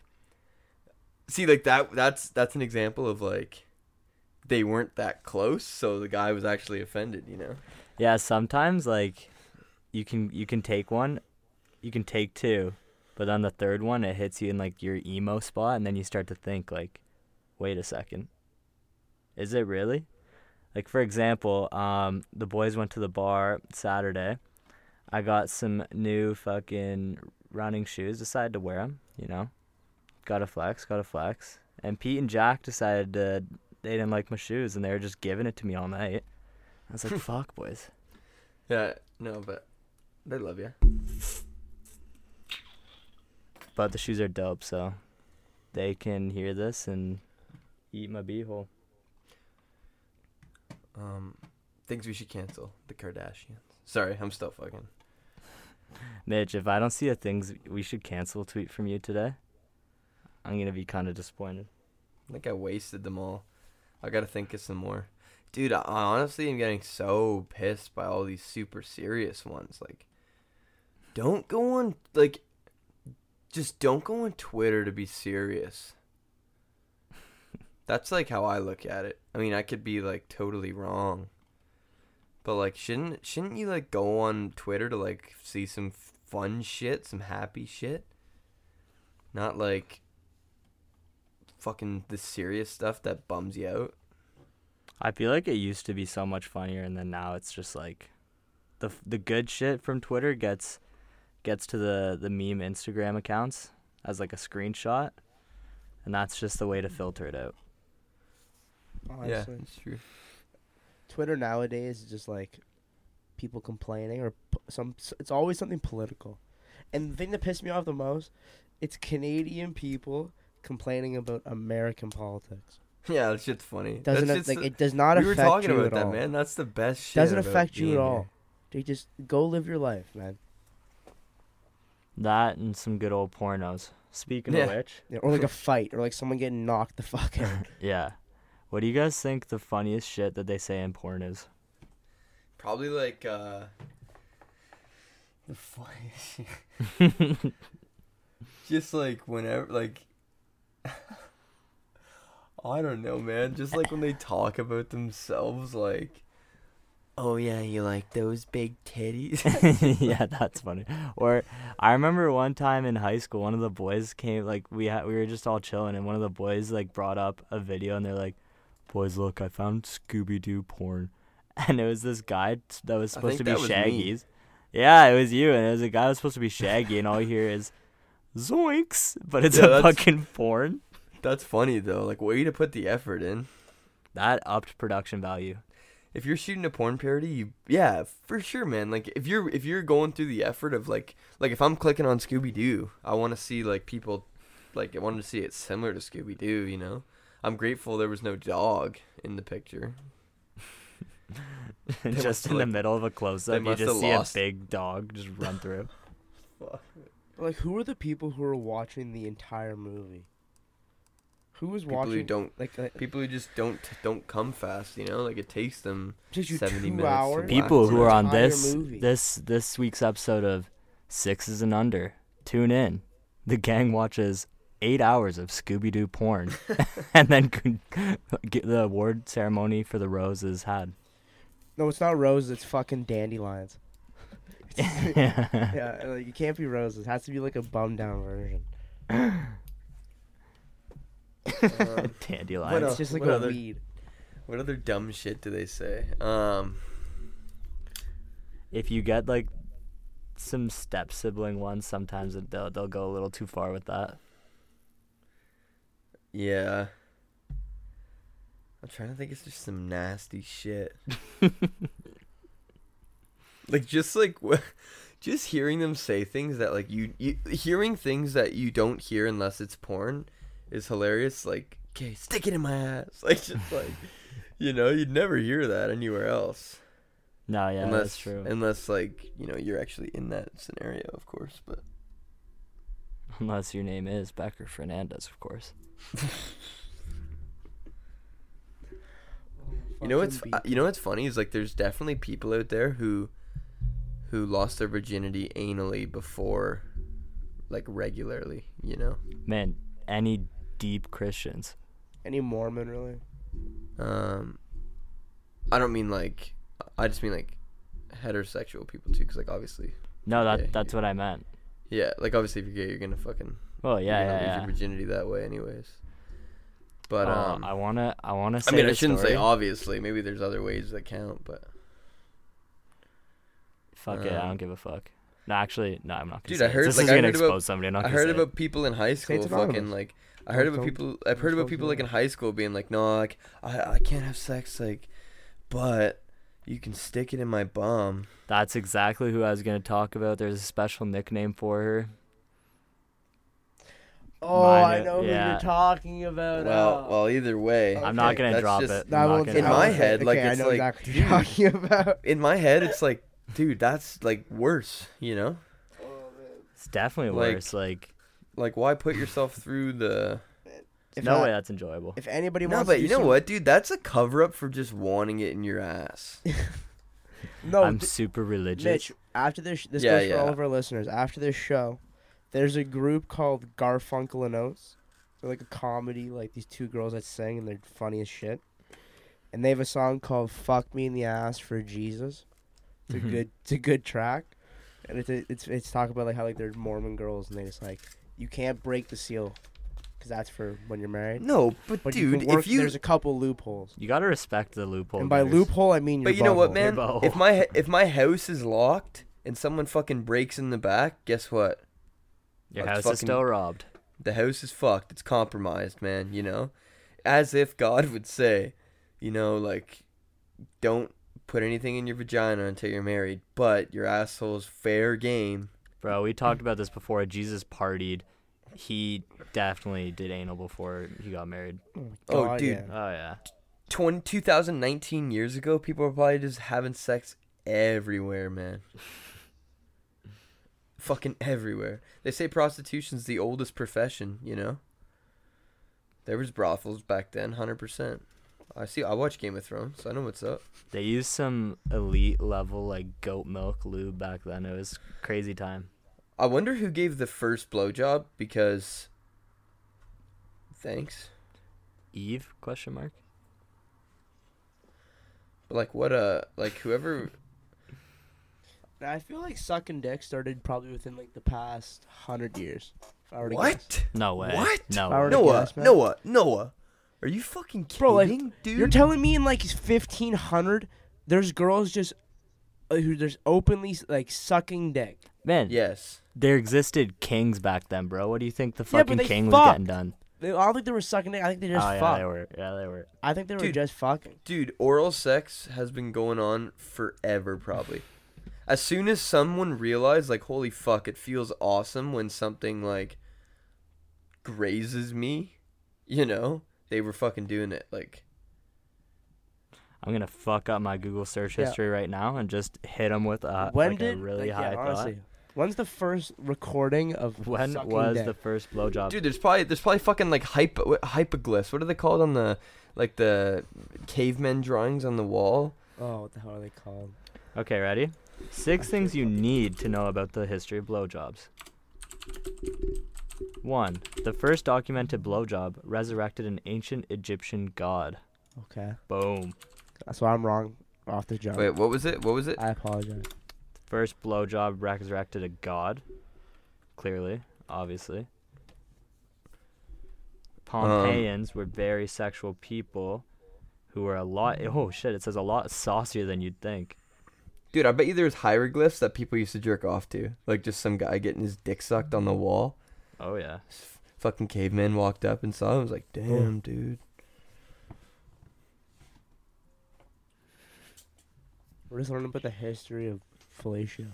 see, like that that's that's an example of like they weren't that close, so the guy was actually offended, you know. yeah, sometimes like you can you can take one, you can take two, but on the third one it hits you in like your emo spot, and then you start to think like, wait a second, is it really? Like for example, um, the boys went to the bar Saturday. I got some new fucking running shoes. Decided to wear them. You know, got to flex, got to flex. And Pete and Jack decided to, they didn't like my shoes, and they were just giving it to me all night. I was like, <laughs> "Fuck, boys." Yeah, no, but they love you. But the shoes are dope, so they can hear this and eat my beehole. Um, things we should cancel. The Kardashians. Sorry, I'm still fucking. <laughs> Mitch, if I don't see a things we should cancel tweet from you today, I'm gonna be kind of disappointed. I think I wasted them all. I gotta think of some more. Dude, I honestly am getting so pissed by all these super serious ones. Like, don't go on, like, just don't go on Twitter to be serious. That's like how I look at it. I mean, I could be like totally wrong. But like shouldn't shouldn't you like go on Twitter to like see some fun shit, some happy shit? Not like fucking the serious stuff that bums you out. I feel like it used to be so much funnier, and then now it's just like the the good shit from Twitter gets gets to the the meme Instagram accounts as like a screenshot, and that's just the way to filter it out. Honestly. Yeah, it's true. Twitter nowadays is just like people complaining or some. It's always something political, and the thing that pissed me off the most, it's Canadian people complaining about American politics. Yeah, that shit's funny. Doesn't That's it, just like the- it does not we were talking you about at that, all. man. That's the best shit. Doesn't about affect you being at all. They just go live your life, man. That and some good old pornos. Speaking Yeah. of which, Yeah, or like a fight, or like someone getting knocked the fuck out. <laughs> yeah, what do you guys think the funniest shit that they say in porn is? Probably like uh the funniest shit. <laughs> Just like whenever like I don't know, man. Just like when they talk about themselves like Oh yeah, you like those big titties? <laughs> yeah, that's funny. Or I remember one time in high school, one of the boys came like we had we were just all chilling, and one of the boys like brought up a video, and they're like, "Boys, look, I found Scooby Doo porn," <laughs> and it was this guy that was supposed to be. Shaggy's. Yeah, it was you, and it was a guy that was supposed to be Shaggy, and all you hear is "zoinks," but it's Yeah, a fucking porn. That's funny though. Like way to put the effort in. That upped production value. if you're shooting a porn parody, you yeah, for sure, man. Like if you're if you're going through the effort of like like if I'm clicking on Scooby Doo, I want to see like people like I want to see it similar to Scooby Doo. You know, I'm grateful there was no dog in the picture. <laughs> Just in the middle of a close up, you just see lost- a big dog just run through. <laughs> like, who are the people who are watching the entire movie? Who was People watching? who don't like, like people who just don't don't come fast. You know, like it takes them. takes 70 minutes hours. people who are on this movie. this this week's episode of Sixes and Under, tune in. The gang watches eight hours of Scooby Doo porn, <laughs> <laughs> and then get the award ceremony for the roses had. No, it's not roses. It's fucking dandelions. <laughs> yeah. yeah, like, it can't be roses. It has to be like a bum down version. Um, <laughs> Dandelions. What it's else? just like what a other- weed. what other dumb shit do they say? Um, If you get like some step sibling ones, sometimes it- they'll they'll go a little too far with that. yeah. I'm trying to think. It's just some nasty shit. <laughs> like just like <laughs> just hearing them say things that like you, you hearing things that you don't hear unless it's porn is hilarious like okay stick it in my ass <laughs> like just like you know you'd never hear that anywhere else No, yeah, unless that's true. unless like you know you're actually in that scenario of course but <laughs> Unless your name is Becker Fernandez, of course. you know what's you know what's funny is like there's definitely people out there who who lost their virginity anally before like regularly you know Man, any deep Christians. Any Mormon really? Um, I don't mean like, I just mean like heterosexual people too, because like obviously, No, that Yeah, that's what I meant. yeah, like obviously if you're gay, you're gonna fucking Well, yeah, you're gonna yeah, lose yeah. your virginity that way, anyways. But Oh, um, I wanna, I wanna say. I mean, I shouldn't say obviously. Maybe there's other ways that count, but Fuck it, I don't give a fuck. No, actually, no, I'm not gonna Dude, say I heard- this like, is I gonna heard about- expose somebody. I'm not I heard say about it. people in high school fucking like. I heard about people. I've heard about people like in high school being like, "No, like I I can't have sex, like, but you can stick it in my bum." That's exactly who I was gonna talk about. There's a special nickname for her. Oh, Mine, I know who you're talking about. Well, uh, well, either way, Okay. I'm not gonna That's drop just- it. no, I'm not won't gonna In my won't it. say- head, like, okay, I it's know like, exactly what you're talking about. in my head, it's like, dude, that's like worse, you know? It's definitely Like- worse. Like, Like, why put yourself through the? If no I- way that's enjoyable. If anybody No, wants but to you do know some- what, dude? That's a cover up for just wanting it in your ass. <laughs> No, I'm th- super religious. Mitch. After this, this Yeah, goes for yeah. all of our listeners. After this show, there's a group called Garfunkel and Oates. They're like a comedy, like these two girls that sing, and they're funny as shit. And they have a song called "Fuck Me in the Ass for Jesus." It's a Mhm. good, it's a good track, and it's a, it's it's talk about like how like they're Mormon girls, and they just like you can't break the seal, because that's for when you're married. No, but, But dude, can work, if you there's a couple loopholes, You gotta respect the loophole. and by guys. loophole I mean your But you know what, man? If my <laughs> if my house is locked and someone fucking breaks in the back, guess what? your That's house fucking- is still robbed. The house is fucked. It's compromised, man. You know, as if God would say, you know, like, don't put anything in your vagina until you're married, but your asshole's fair game. Bro, we talked about this before. Jesus partied. He definitely did anal before he got married. Oh, oh God, dude. yeah. Oh yeah. 20, 2019 years ago, people were probably just having sex everywhere, man. <laughs> Fucking everywhere. They say prostitution's the oldest profession, you know? There was brothels back then, 100%. I see I watch Game of Thrones, so I know what's up. They used some elite level like goat milk lube back then. It was crazy time. I wonder who gave the first blowjob because thanks. Eve? Question mark. But like what uh like whoever <laughs> I feel like sucking dick started probably within like the past hundred years. If I were to guess. What? No way. What? No. If I were Noah, guess. Noah, Noah. Are you fucking kidding, Bro, like, dude? You're telling me in like fifteen hundred, there's girls just uh, who there's openly like sucking dick. Man, yes. there existed kings back then, bro. What do you think the Yeah, but fucking they king was fucked. getting done? They, I don't think they were sucking dick. I think they just oh yeah, fucked. they were. Yeah, they were. I think they were Dude. just fucking. Dude, oral sex has been going on forever, probably. As soon as someone realized, like, holy fuck, it feels awesome when something, like, grazes me, you know? They were fucking doing it. Like, I'm gonna fuck up my Google search Yeah. history right now and just hit them with a, when like did a really like, high yeah, thought. honestly, when's the first recording of When was dick? the first blowjob? dude, there's probably, there's probably fucking, like, hypo, hypoglyphs. What are they called on the, like, the cavemen drawings on the wall? Oh, what the hell are they called? Okay, ready? Six things you need to know about the history of blowjobs. One, the first documented blowjob resurrected an ancient Egyptian god. Okay, Boom. that's why I'm wrong off the jump. Wait, what was it? What was it? I apologize. First blowjob resurrected a god. Clearly, obviously. Pompeians um. were very sexual people who were a lot. Oh shit! It says a lot saucier than you'd think. Dude, I bet you there's hieroglyphs that people used to jerk off to. Like, just some guy getting his dick sucked on the wall. Oh yeah. Fucking caveman walked up and saw him. Was like, damn, oh. dude. We're just learning about the history of fellatio.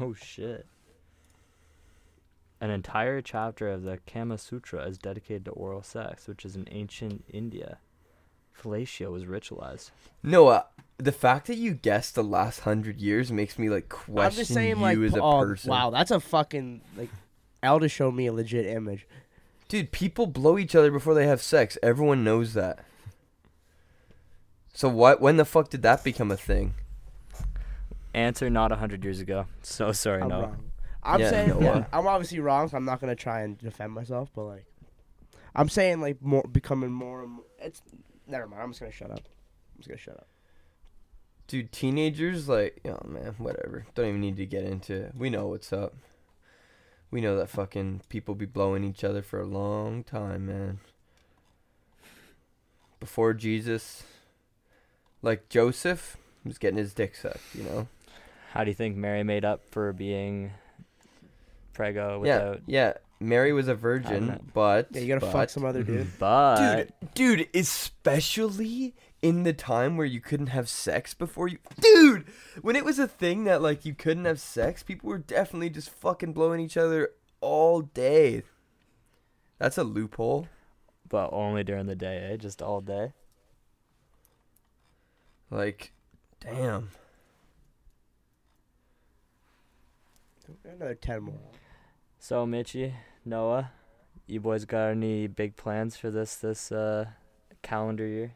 Oh shit. An entire chapter of the Kama Sutra is dedicated to oral sex, which is in ancient India. Fellatio was ritualized. Noah, uh, the fact that you guessed the last hundred years makes me like question I'm just saying, you like, as a oh, person. wow, that's a fucking like. Alda show me a legit image. Dude, people blow each other before they have sex. Everyone knows that. So what? When the fuck did that become a thing? Answer not a hundred years ago. So sorry, I'm no. wrong. I'm Yeah, saying, no, yeah, I'm obviously wrong. So I'm not gonna try and defend myself, but like, I'm saying like more becoming more. and more it's never mind. I'm just gonna shut up. I'm just gonna shut up. Dude, teenagers like, oh man, whatever. Don't even need to get into it. We know what's up. We know that fucking people be blowing each other for a long time, man. before Jesus, like Joseph, was getting his dick sucked. You know. How do you think Mary made up for being prego Yeah, without? yeah. Mary was a virgin, that. but Yeah, you gotta fuck some other dude. <laughs> But dude, dude, especially in the time where you couldn't have sex before you, dude, when it was a thing that like you couldn't have sex, people were definitely just fucking blowing each other all day. That's a loophole. but only during the day, eh? Just all day. Like, damn. Another ten more. So Mitchy, Noah, you boys got any big plans for this this uh calendar year?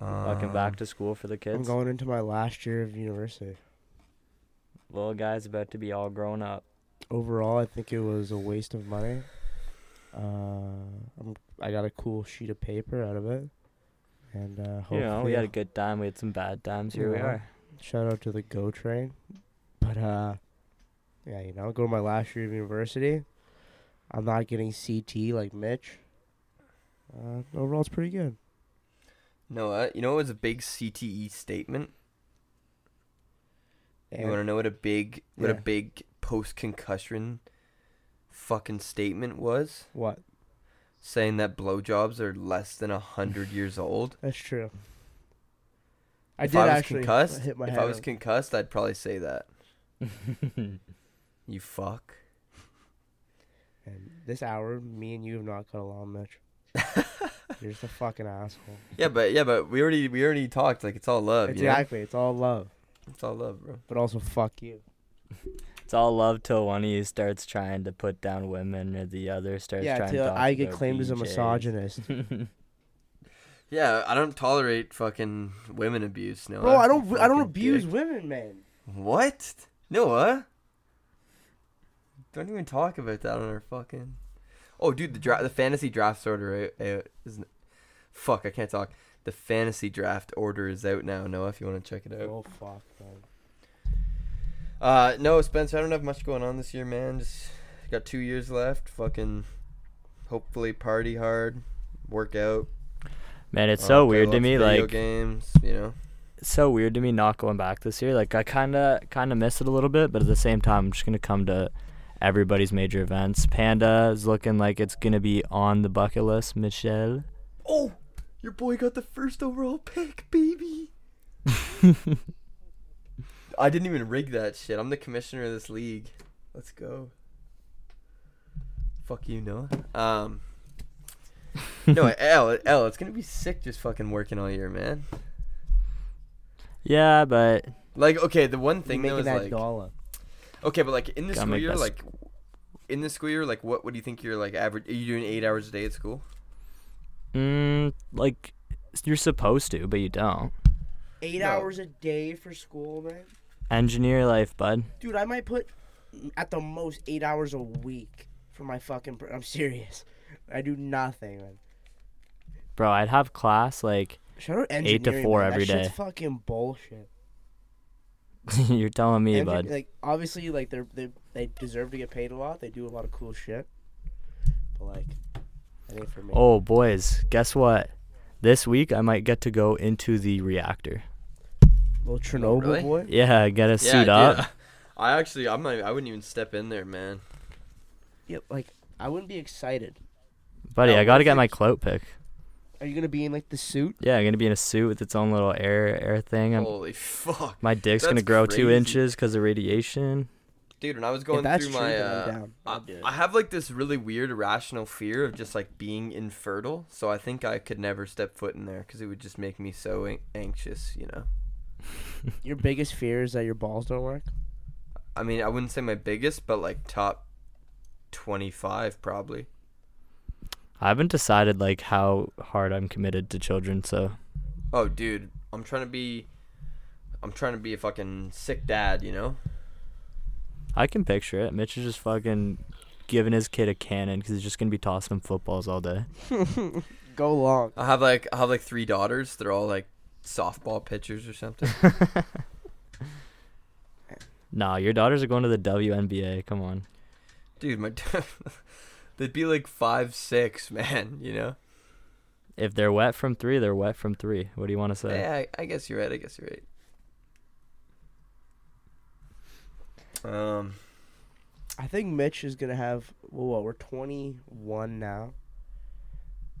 Fucking back Um, to school for the kids. I'm going into my last year of university. Little guy's about to be all grown up. Overall, I think it was a waste of money. Uh, I'm, I got a cool sheet of paper out of it, and uh, hopefully, You know, we had a good time. We had some bad times. Here we are. shout out to the Go Train. But uh, yeah, you know, go to my last year of university. I'm not getting CT like Mitch. Uh, overall, it's pretty good. Noah, you know what was a big CTE statement? You want to know what a big what a big post concussion fucking statement was? what? Saying that blowjobs are less than a hundred <laughs> years old. That's true. I if did I was actually concussed, hit my if head I was on- concussed, I'd probably say that. <laughs> You fuck. and this hour, me and you have not got along, Mitch. You're just a fucking asshole. Yeah, but yeah, but we already we already talked. Like it's all love. You know? Exactly. It's all love, It's all love, bro. but also fuck you. <laughs> it's all love till one of you starts trying to put down women, or the other starts yeah, trying to. talk I get about claimed as a misogynist. <laughs> Yeah, I don't tolerate fucking women abuse. No, Bro, I don't. I don't abuse women, man. What? Noah? Uh? Don't even talk about that on our fucking. Oh, dude, the dra- the fantasy draft order isn't. Fuck, I can't talk. The fantasy draft order is out now. Noah, if you want to check it out. Oh fuck, man. Uh, no, Spencer, I don't have much going on this year, man. Just got two years left. Fucking, hopefully party hard, work out. Man, it's uh, so weird to me. video Like games, you know. it's so weird to me not going back this year. Like I kind of kind of miss it a little bit, but at the same time, I'm just gonna come to everybody's major events. Panda is looking like it's gonna be on the bucket list. Michelle. Oh, your boy got the first overall pick, baby. <laughs> I didn't even rig that shit. I'm the commissioner of this league. Let's go. Fuck you, Noah. Um. <laughs> no, L, L, it's gonna be sick just fucking working all year, man. Yeah, but Like, okay, the one thing Making though is that like, dollar. Okay, but like in the Gotta school make year, that s- like in the school year, like what, what do you think you're like average? Are you doing eight hours a day at school? mm, like you're supposed to, but you don't. Eight No. hours a day for school, man. Engineer life, bud. Dude, I might put at the most eight hours a week for my fucking. Pr- I'm serious. I do nothing, man. Bro, I'd have class like Shout out Eight to engineering, four man. every that shit's day. fucking bullshit. <laughs> you're telling me, Engi- bud. Like obviously, like they're they they deserve to get paid a lot. They do a lot of cool shit. But like, that ain't for me. Oh, boys, guess what? This week I might get to go into the reactor. little oh, Chernobyl really? boy. Yeah, get a suit dude, up. <laughs> I actually, I'm not, I wouldn't even step in there, man. Yeah, like I wouldn't be excited. Buddy, No, I gotta get my clout pick. Are you gonna be in like the suit? Yeah, I'm gonna be in a suit with its own little air air thing. I'm, Holy fuck, my dick's gonna that's grow two inches because of radiation. dude! When I was going through true, my, then uh, I'm down. I, I'd do it. I have like this really weird irrational fear of just like being infertile. So I think I could never step foot in there because it would just make me so an- anxious. You know. <laughs> Your biggest fear is that your balls don't work. I mean, I wouldn't say my biggest, but like top twenty-five probably. I haven't decided like how hard I'm committed to children, so Oh, dude, I'm trying to be, I'm trying to be a fucking sick dad. You know. I can picture it. Mitch is just fucking giving his kid a cannon because he's just gonna be tossing him footballs all day. <laughs> Go long. I have like I have like three daughters. They're all like softball pitchers or something. <laughs> Nah, your daughters are going to the WNBA. Come on. Dude, my <laughs> they'd be like five, six, <laughs> man. You know. if they're wet from three, they're wet from three. What do you want to say? Yeah, I, I guess you're right. I guess you're right. Um, I think Mitch is gonna have. Well, what we're 21 now.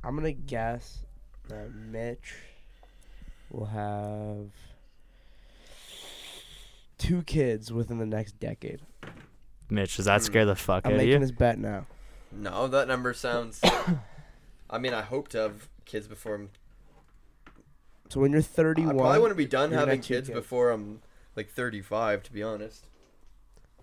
I'm gonna guess that Mitch will have two kids within the next decade. Mitch, does that scare the fuck I'm out of making you? this bet now. No, that number sounds. <coughs> I mean, I hope to have kids before I'm. So when you're 31, I 31, probably want to be done having gonna have two kids kids. before I'm like 35. To be honest,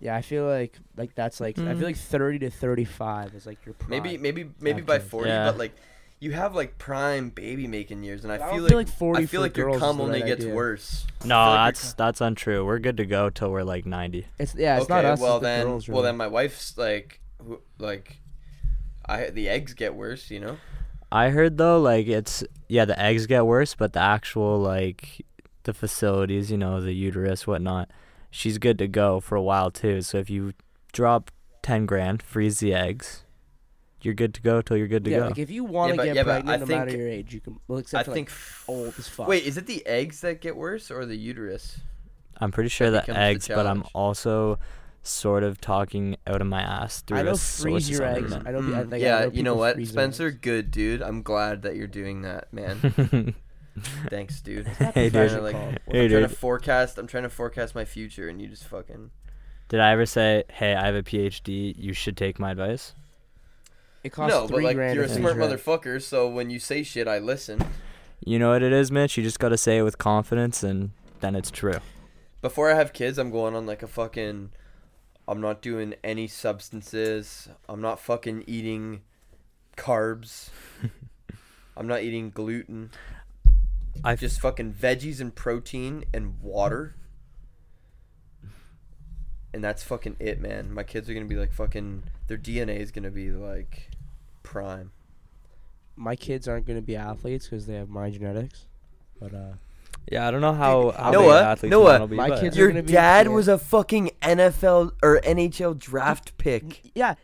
yeah, I feel like like that's like I Mm. feel like 30 to 35 is like your prime. maybe maybe maybe by 40, Yeah. but like you have like prime baby making years, and I, I don't feel, feel like, like 40 I feel like your girls cum only gets idea. worse. No, like that's that's untrue. We're good to go till we're like 90. It's yeah, it's okay, not us. well it's the then, girls, well then, my wife's like, who, like, I the eggs get worse, you know. I heard though, like it's yeah, the eggs get worse, but the actual like the facilities, you know, the uterus, whatnot, she's good to go for a while too. So if you drop ten grand, freeze the eggs, you're good to go till you're good to yeah, go. like if you want to but- get yeah, pregnant, I no matter your age, you can. Well, I except for think. like, old as fuck. Wait, is it the eggs that get worse or the uterus? I'm pretty sure that the becomes the eggs, but I'm also sort of talking out of my ass through I know a freeze your eggs. something. I don't. I Mm, think I yeah, you know what, Spencer? eggs. Good dude. I'm glad that you're doing that, man. <laughs> Thanks, dude. hey I'm trying to, dude, like, called? I'm hey trying to forecast. I'm trying to forecast my future, and you just fucking. did I ever say, hey, I have a PhD, you should take my advice? It costs No, but like grand. you're a smart freeze your motherfucker, so when you say shit, I listen. You know what it is, Mitch? You just gotta say it with confidence, and then it's true. Before I have kids, I'm going on like a fucking. I'm not doing any substances. I'm not fucking eating carbs. <laughs> I'm not eating gluten. I Just fucking veggies and protein and water. And that's fucking it, man. My kids are gonna be like fucking. Their DNA is gonna be like prime. My kids aren't going to be athletes because they have my genetics. But uh, Yeah, I don't know how. how Noah, big athletes Noah, will be, my kids Your gonna be- dad yeah. was a fucking NFL or NHL draft pick. yeah.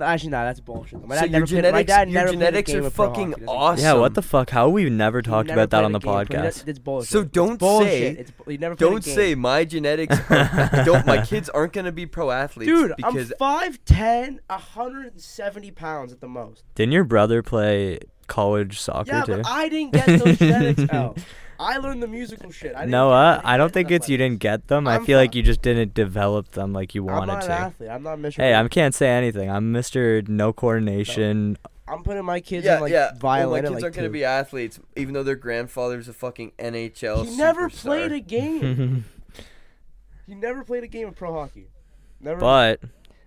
Actually, no, that's bullshit. My so dad your never played, my genetics, dad your never genetics are fucking awesome. Yeah, what the fuck? How we never talked never about that on a the game, podcast? It's bullshit. So don't bullshit. say- It's, bu- he never Don't say my genetics. Are, <laughs> don't my kids aren't gonna be pro athletes, Dude, because I'm 5'10", 170 pounds at the most. Didn't your brother play college soccer Yeah, too? but I didn't get those <laughs> genetics out. I learned the musical shit. I didn't no, get- uh, didn't I don't think stuff it's you didn't get them. I I'm feel like you just didn't develop them like you wanted I'm wanted not an to. athlete. I'm not Mr. Hey, I can't say anything. I'm Mr. No coordination. I'm putting my kids yeah, in like yeah. violin. well, my kids like, aren't gonna be athletes, even though their grandfather's a fucking NHL. He never played a game. <laughs> he never played a game of pro hockey. Never. but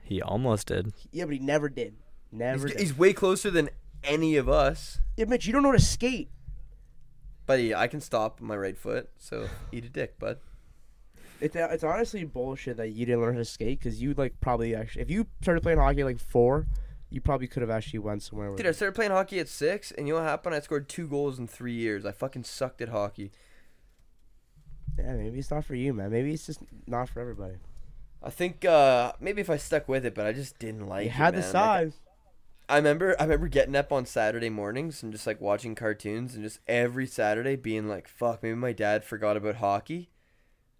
he almost did. yeah, but he never did. He's, Never. did. he's way closer than any of us. yeah, Mitch, you don't know how to skate. Buddy, I can stop my right foot, so eat a dick, bud. It's it's honestly bullshit that you didn't learn how to skate because you like probably actually if you started playing hockey at, like four, you probably could have actually went somewhere. With Dude, I started playing hockey at six, and you know what happened? I scored two goals in three years. I fucking sucked at hockey. yeah, maybe it's not for you, man. Maybe it's just not for everybody. I think uh maybe if I stuck with it, but I just didn't like you it. had the man. Like, size. I remember I remember getting up on Saturday mornings and just like watching cartoons and just every Saturday being like, fuck, maybe my dad forgot about hockey.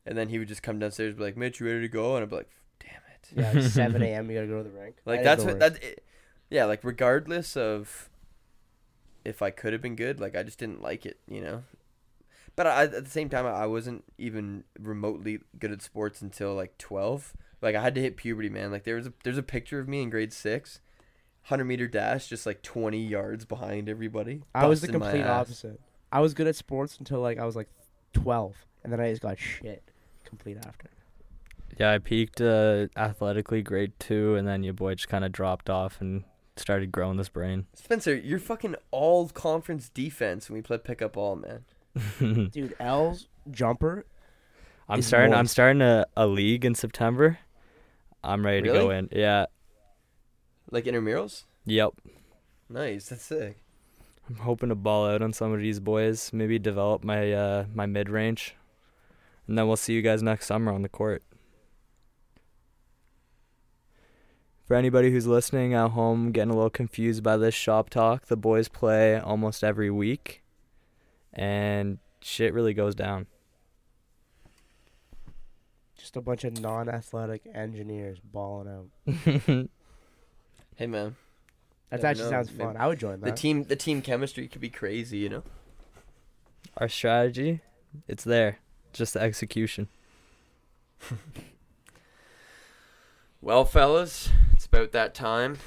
And then he would just come downstairs and be like, Mitch, you ready to go? And I'd be like, damn it. yeah, like seven a.m. You gotta go to the rink. Like that's what that it, yeah, like regardless of if I could have been good, like I just didn't like it, you know. But I, at the same time, I wasn't even remotely good at sports until like twelve. Like I had to hit puberty, man. Like there was a there's a picture of me in grade six, hundred meter dash, just like twenty yards behind everybody. I was the complete opposite. I was good at sports until like I was like twelve, and then I just got shit complete after. Yeah, I peaked uh, athletically grade two, and then your boy just kind of dropped off and started growing this brain. Spencer, you're fucking all conference defense when we play pickup ball, man. <laughs> Dude, L's jumper. I'm Is starting. I'm starting a, a league in September. I'm ready to go in. Yeah. Like intramurals. Yep. Nice, that's sick. I'm hoping to ball out on some of these boys. Maybe develop my uh, my mid range, and then we'll see you guys next summer on the court. For anybody who's listening at home, getting a little confused by this shop talk, the boys play almost every week, and shit really goes down. Just a bunch of non-athletic engineers balling out. <laughs> Hey man, That actually know. sounds Maybe- fun. I would join that. the team the team chemistry could be crazy, you know. Our strategy, it's there, just the execution. <laughs> Well, fellas, it's about that time.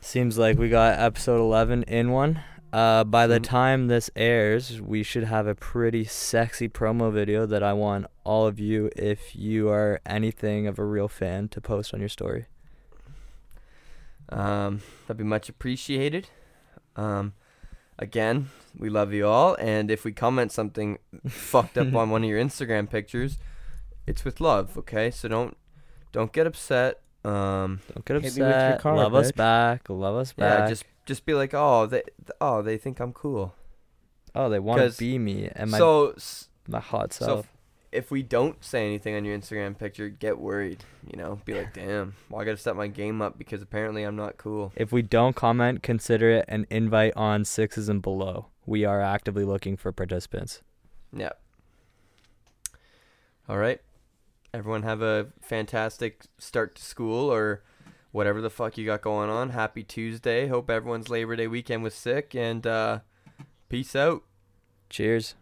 Seems like we got episode 11 in one. Uh, by the Mm. time this airs, we should have a pretty sexy promo video that I want all of you, if you are anything of a real fan, to post on your story. Um, that'd be much appreciated. Um, again, we love you all, and if we comment something fucked up on one of your Instagram pictures, it's with love, okay? So don't don't get upset. Um, Don't get Hit me with your upset. card, love us back. Love us back. yeah, just just be like, oh, they oh they think I'm cool. oh, they want to be me and my so my hot self. if, if we don't say anything on your Instagram picture, get worried. You know, be like, damn, well I gotta step my game up because apparently I'm not cool. if we don't comment, consider it an invite on sixes and below. We are actively looking for participants. Yep. All right. Everyone have a fantastic start to school or whatever the fuck you got going on. Happy Tuesday. Hope everyone's Labor Day weekend was sick and uh peace out. Cheers.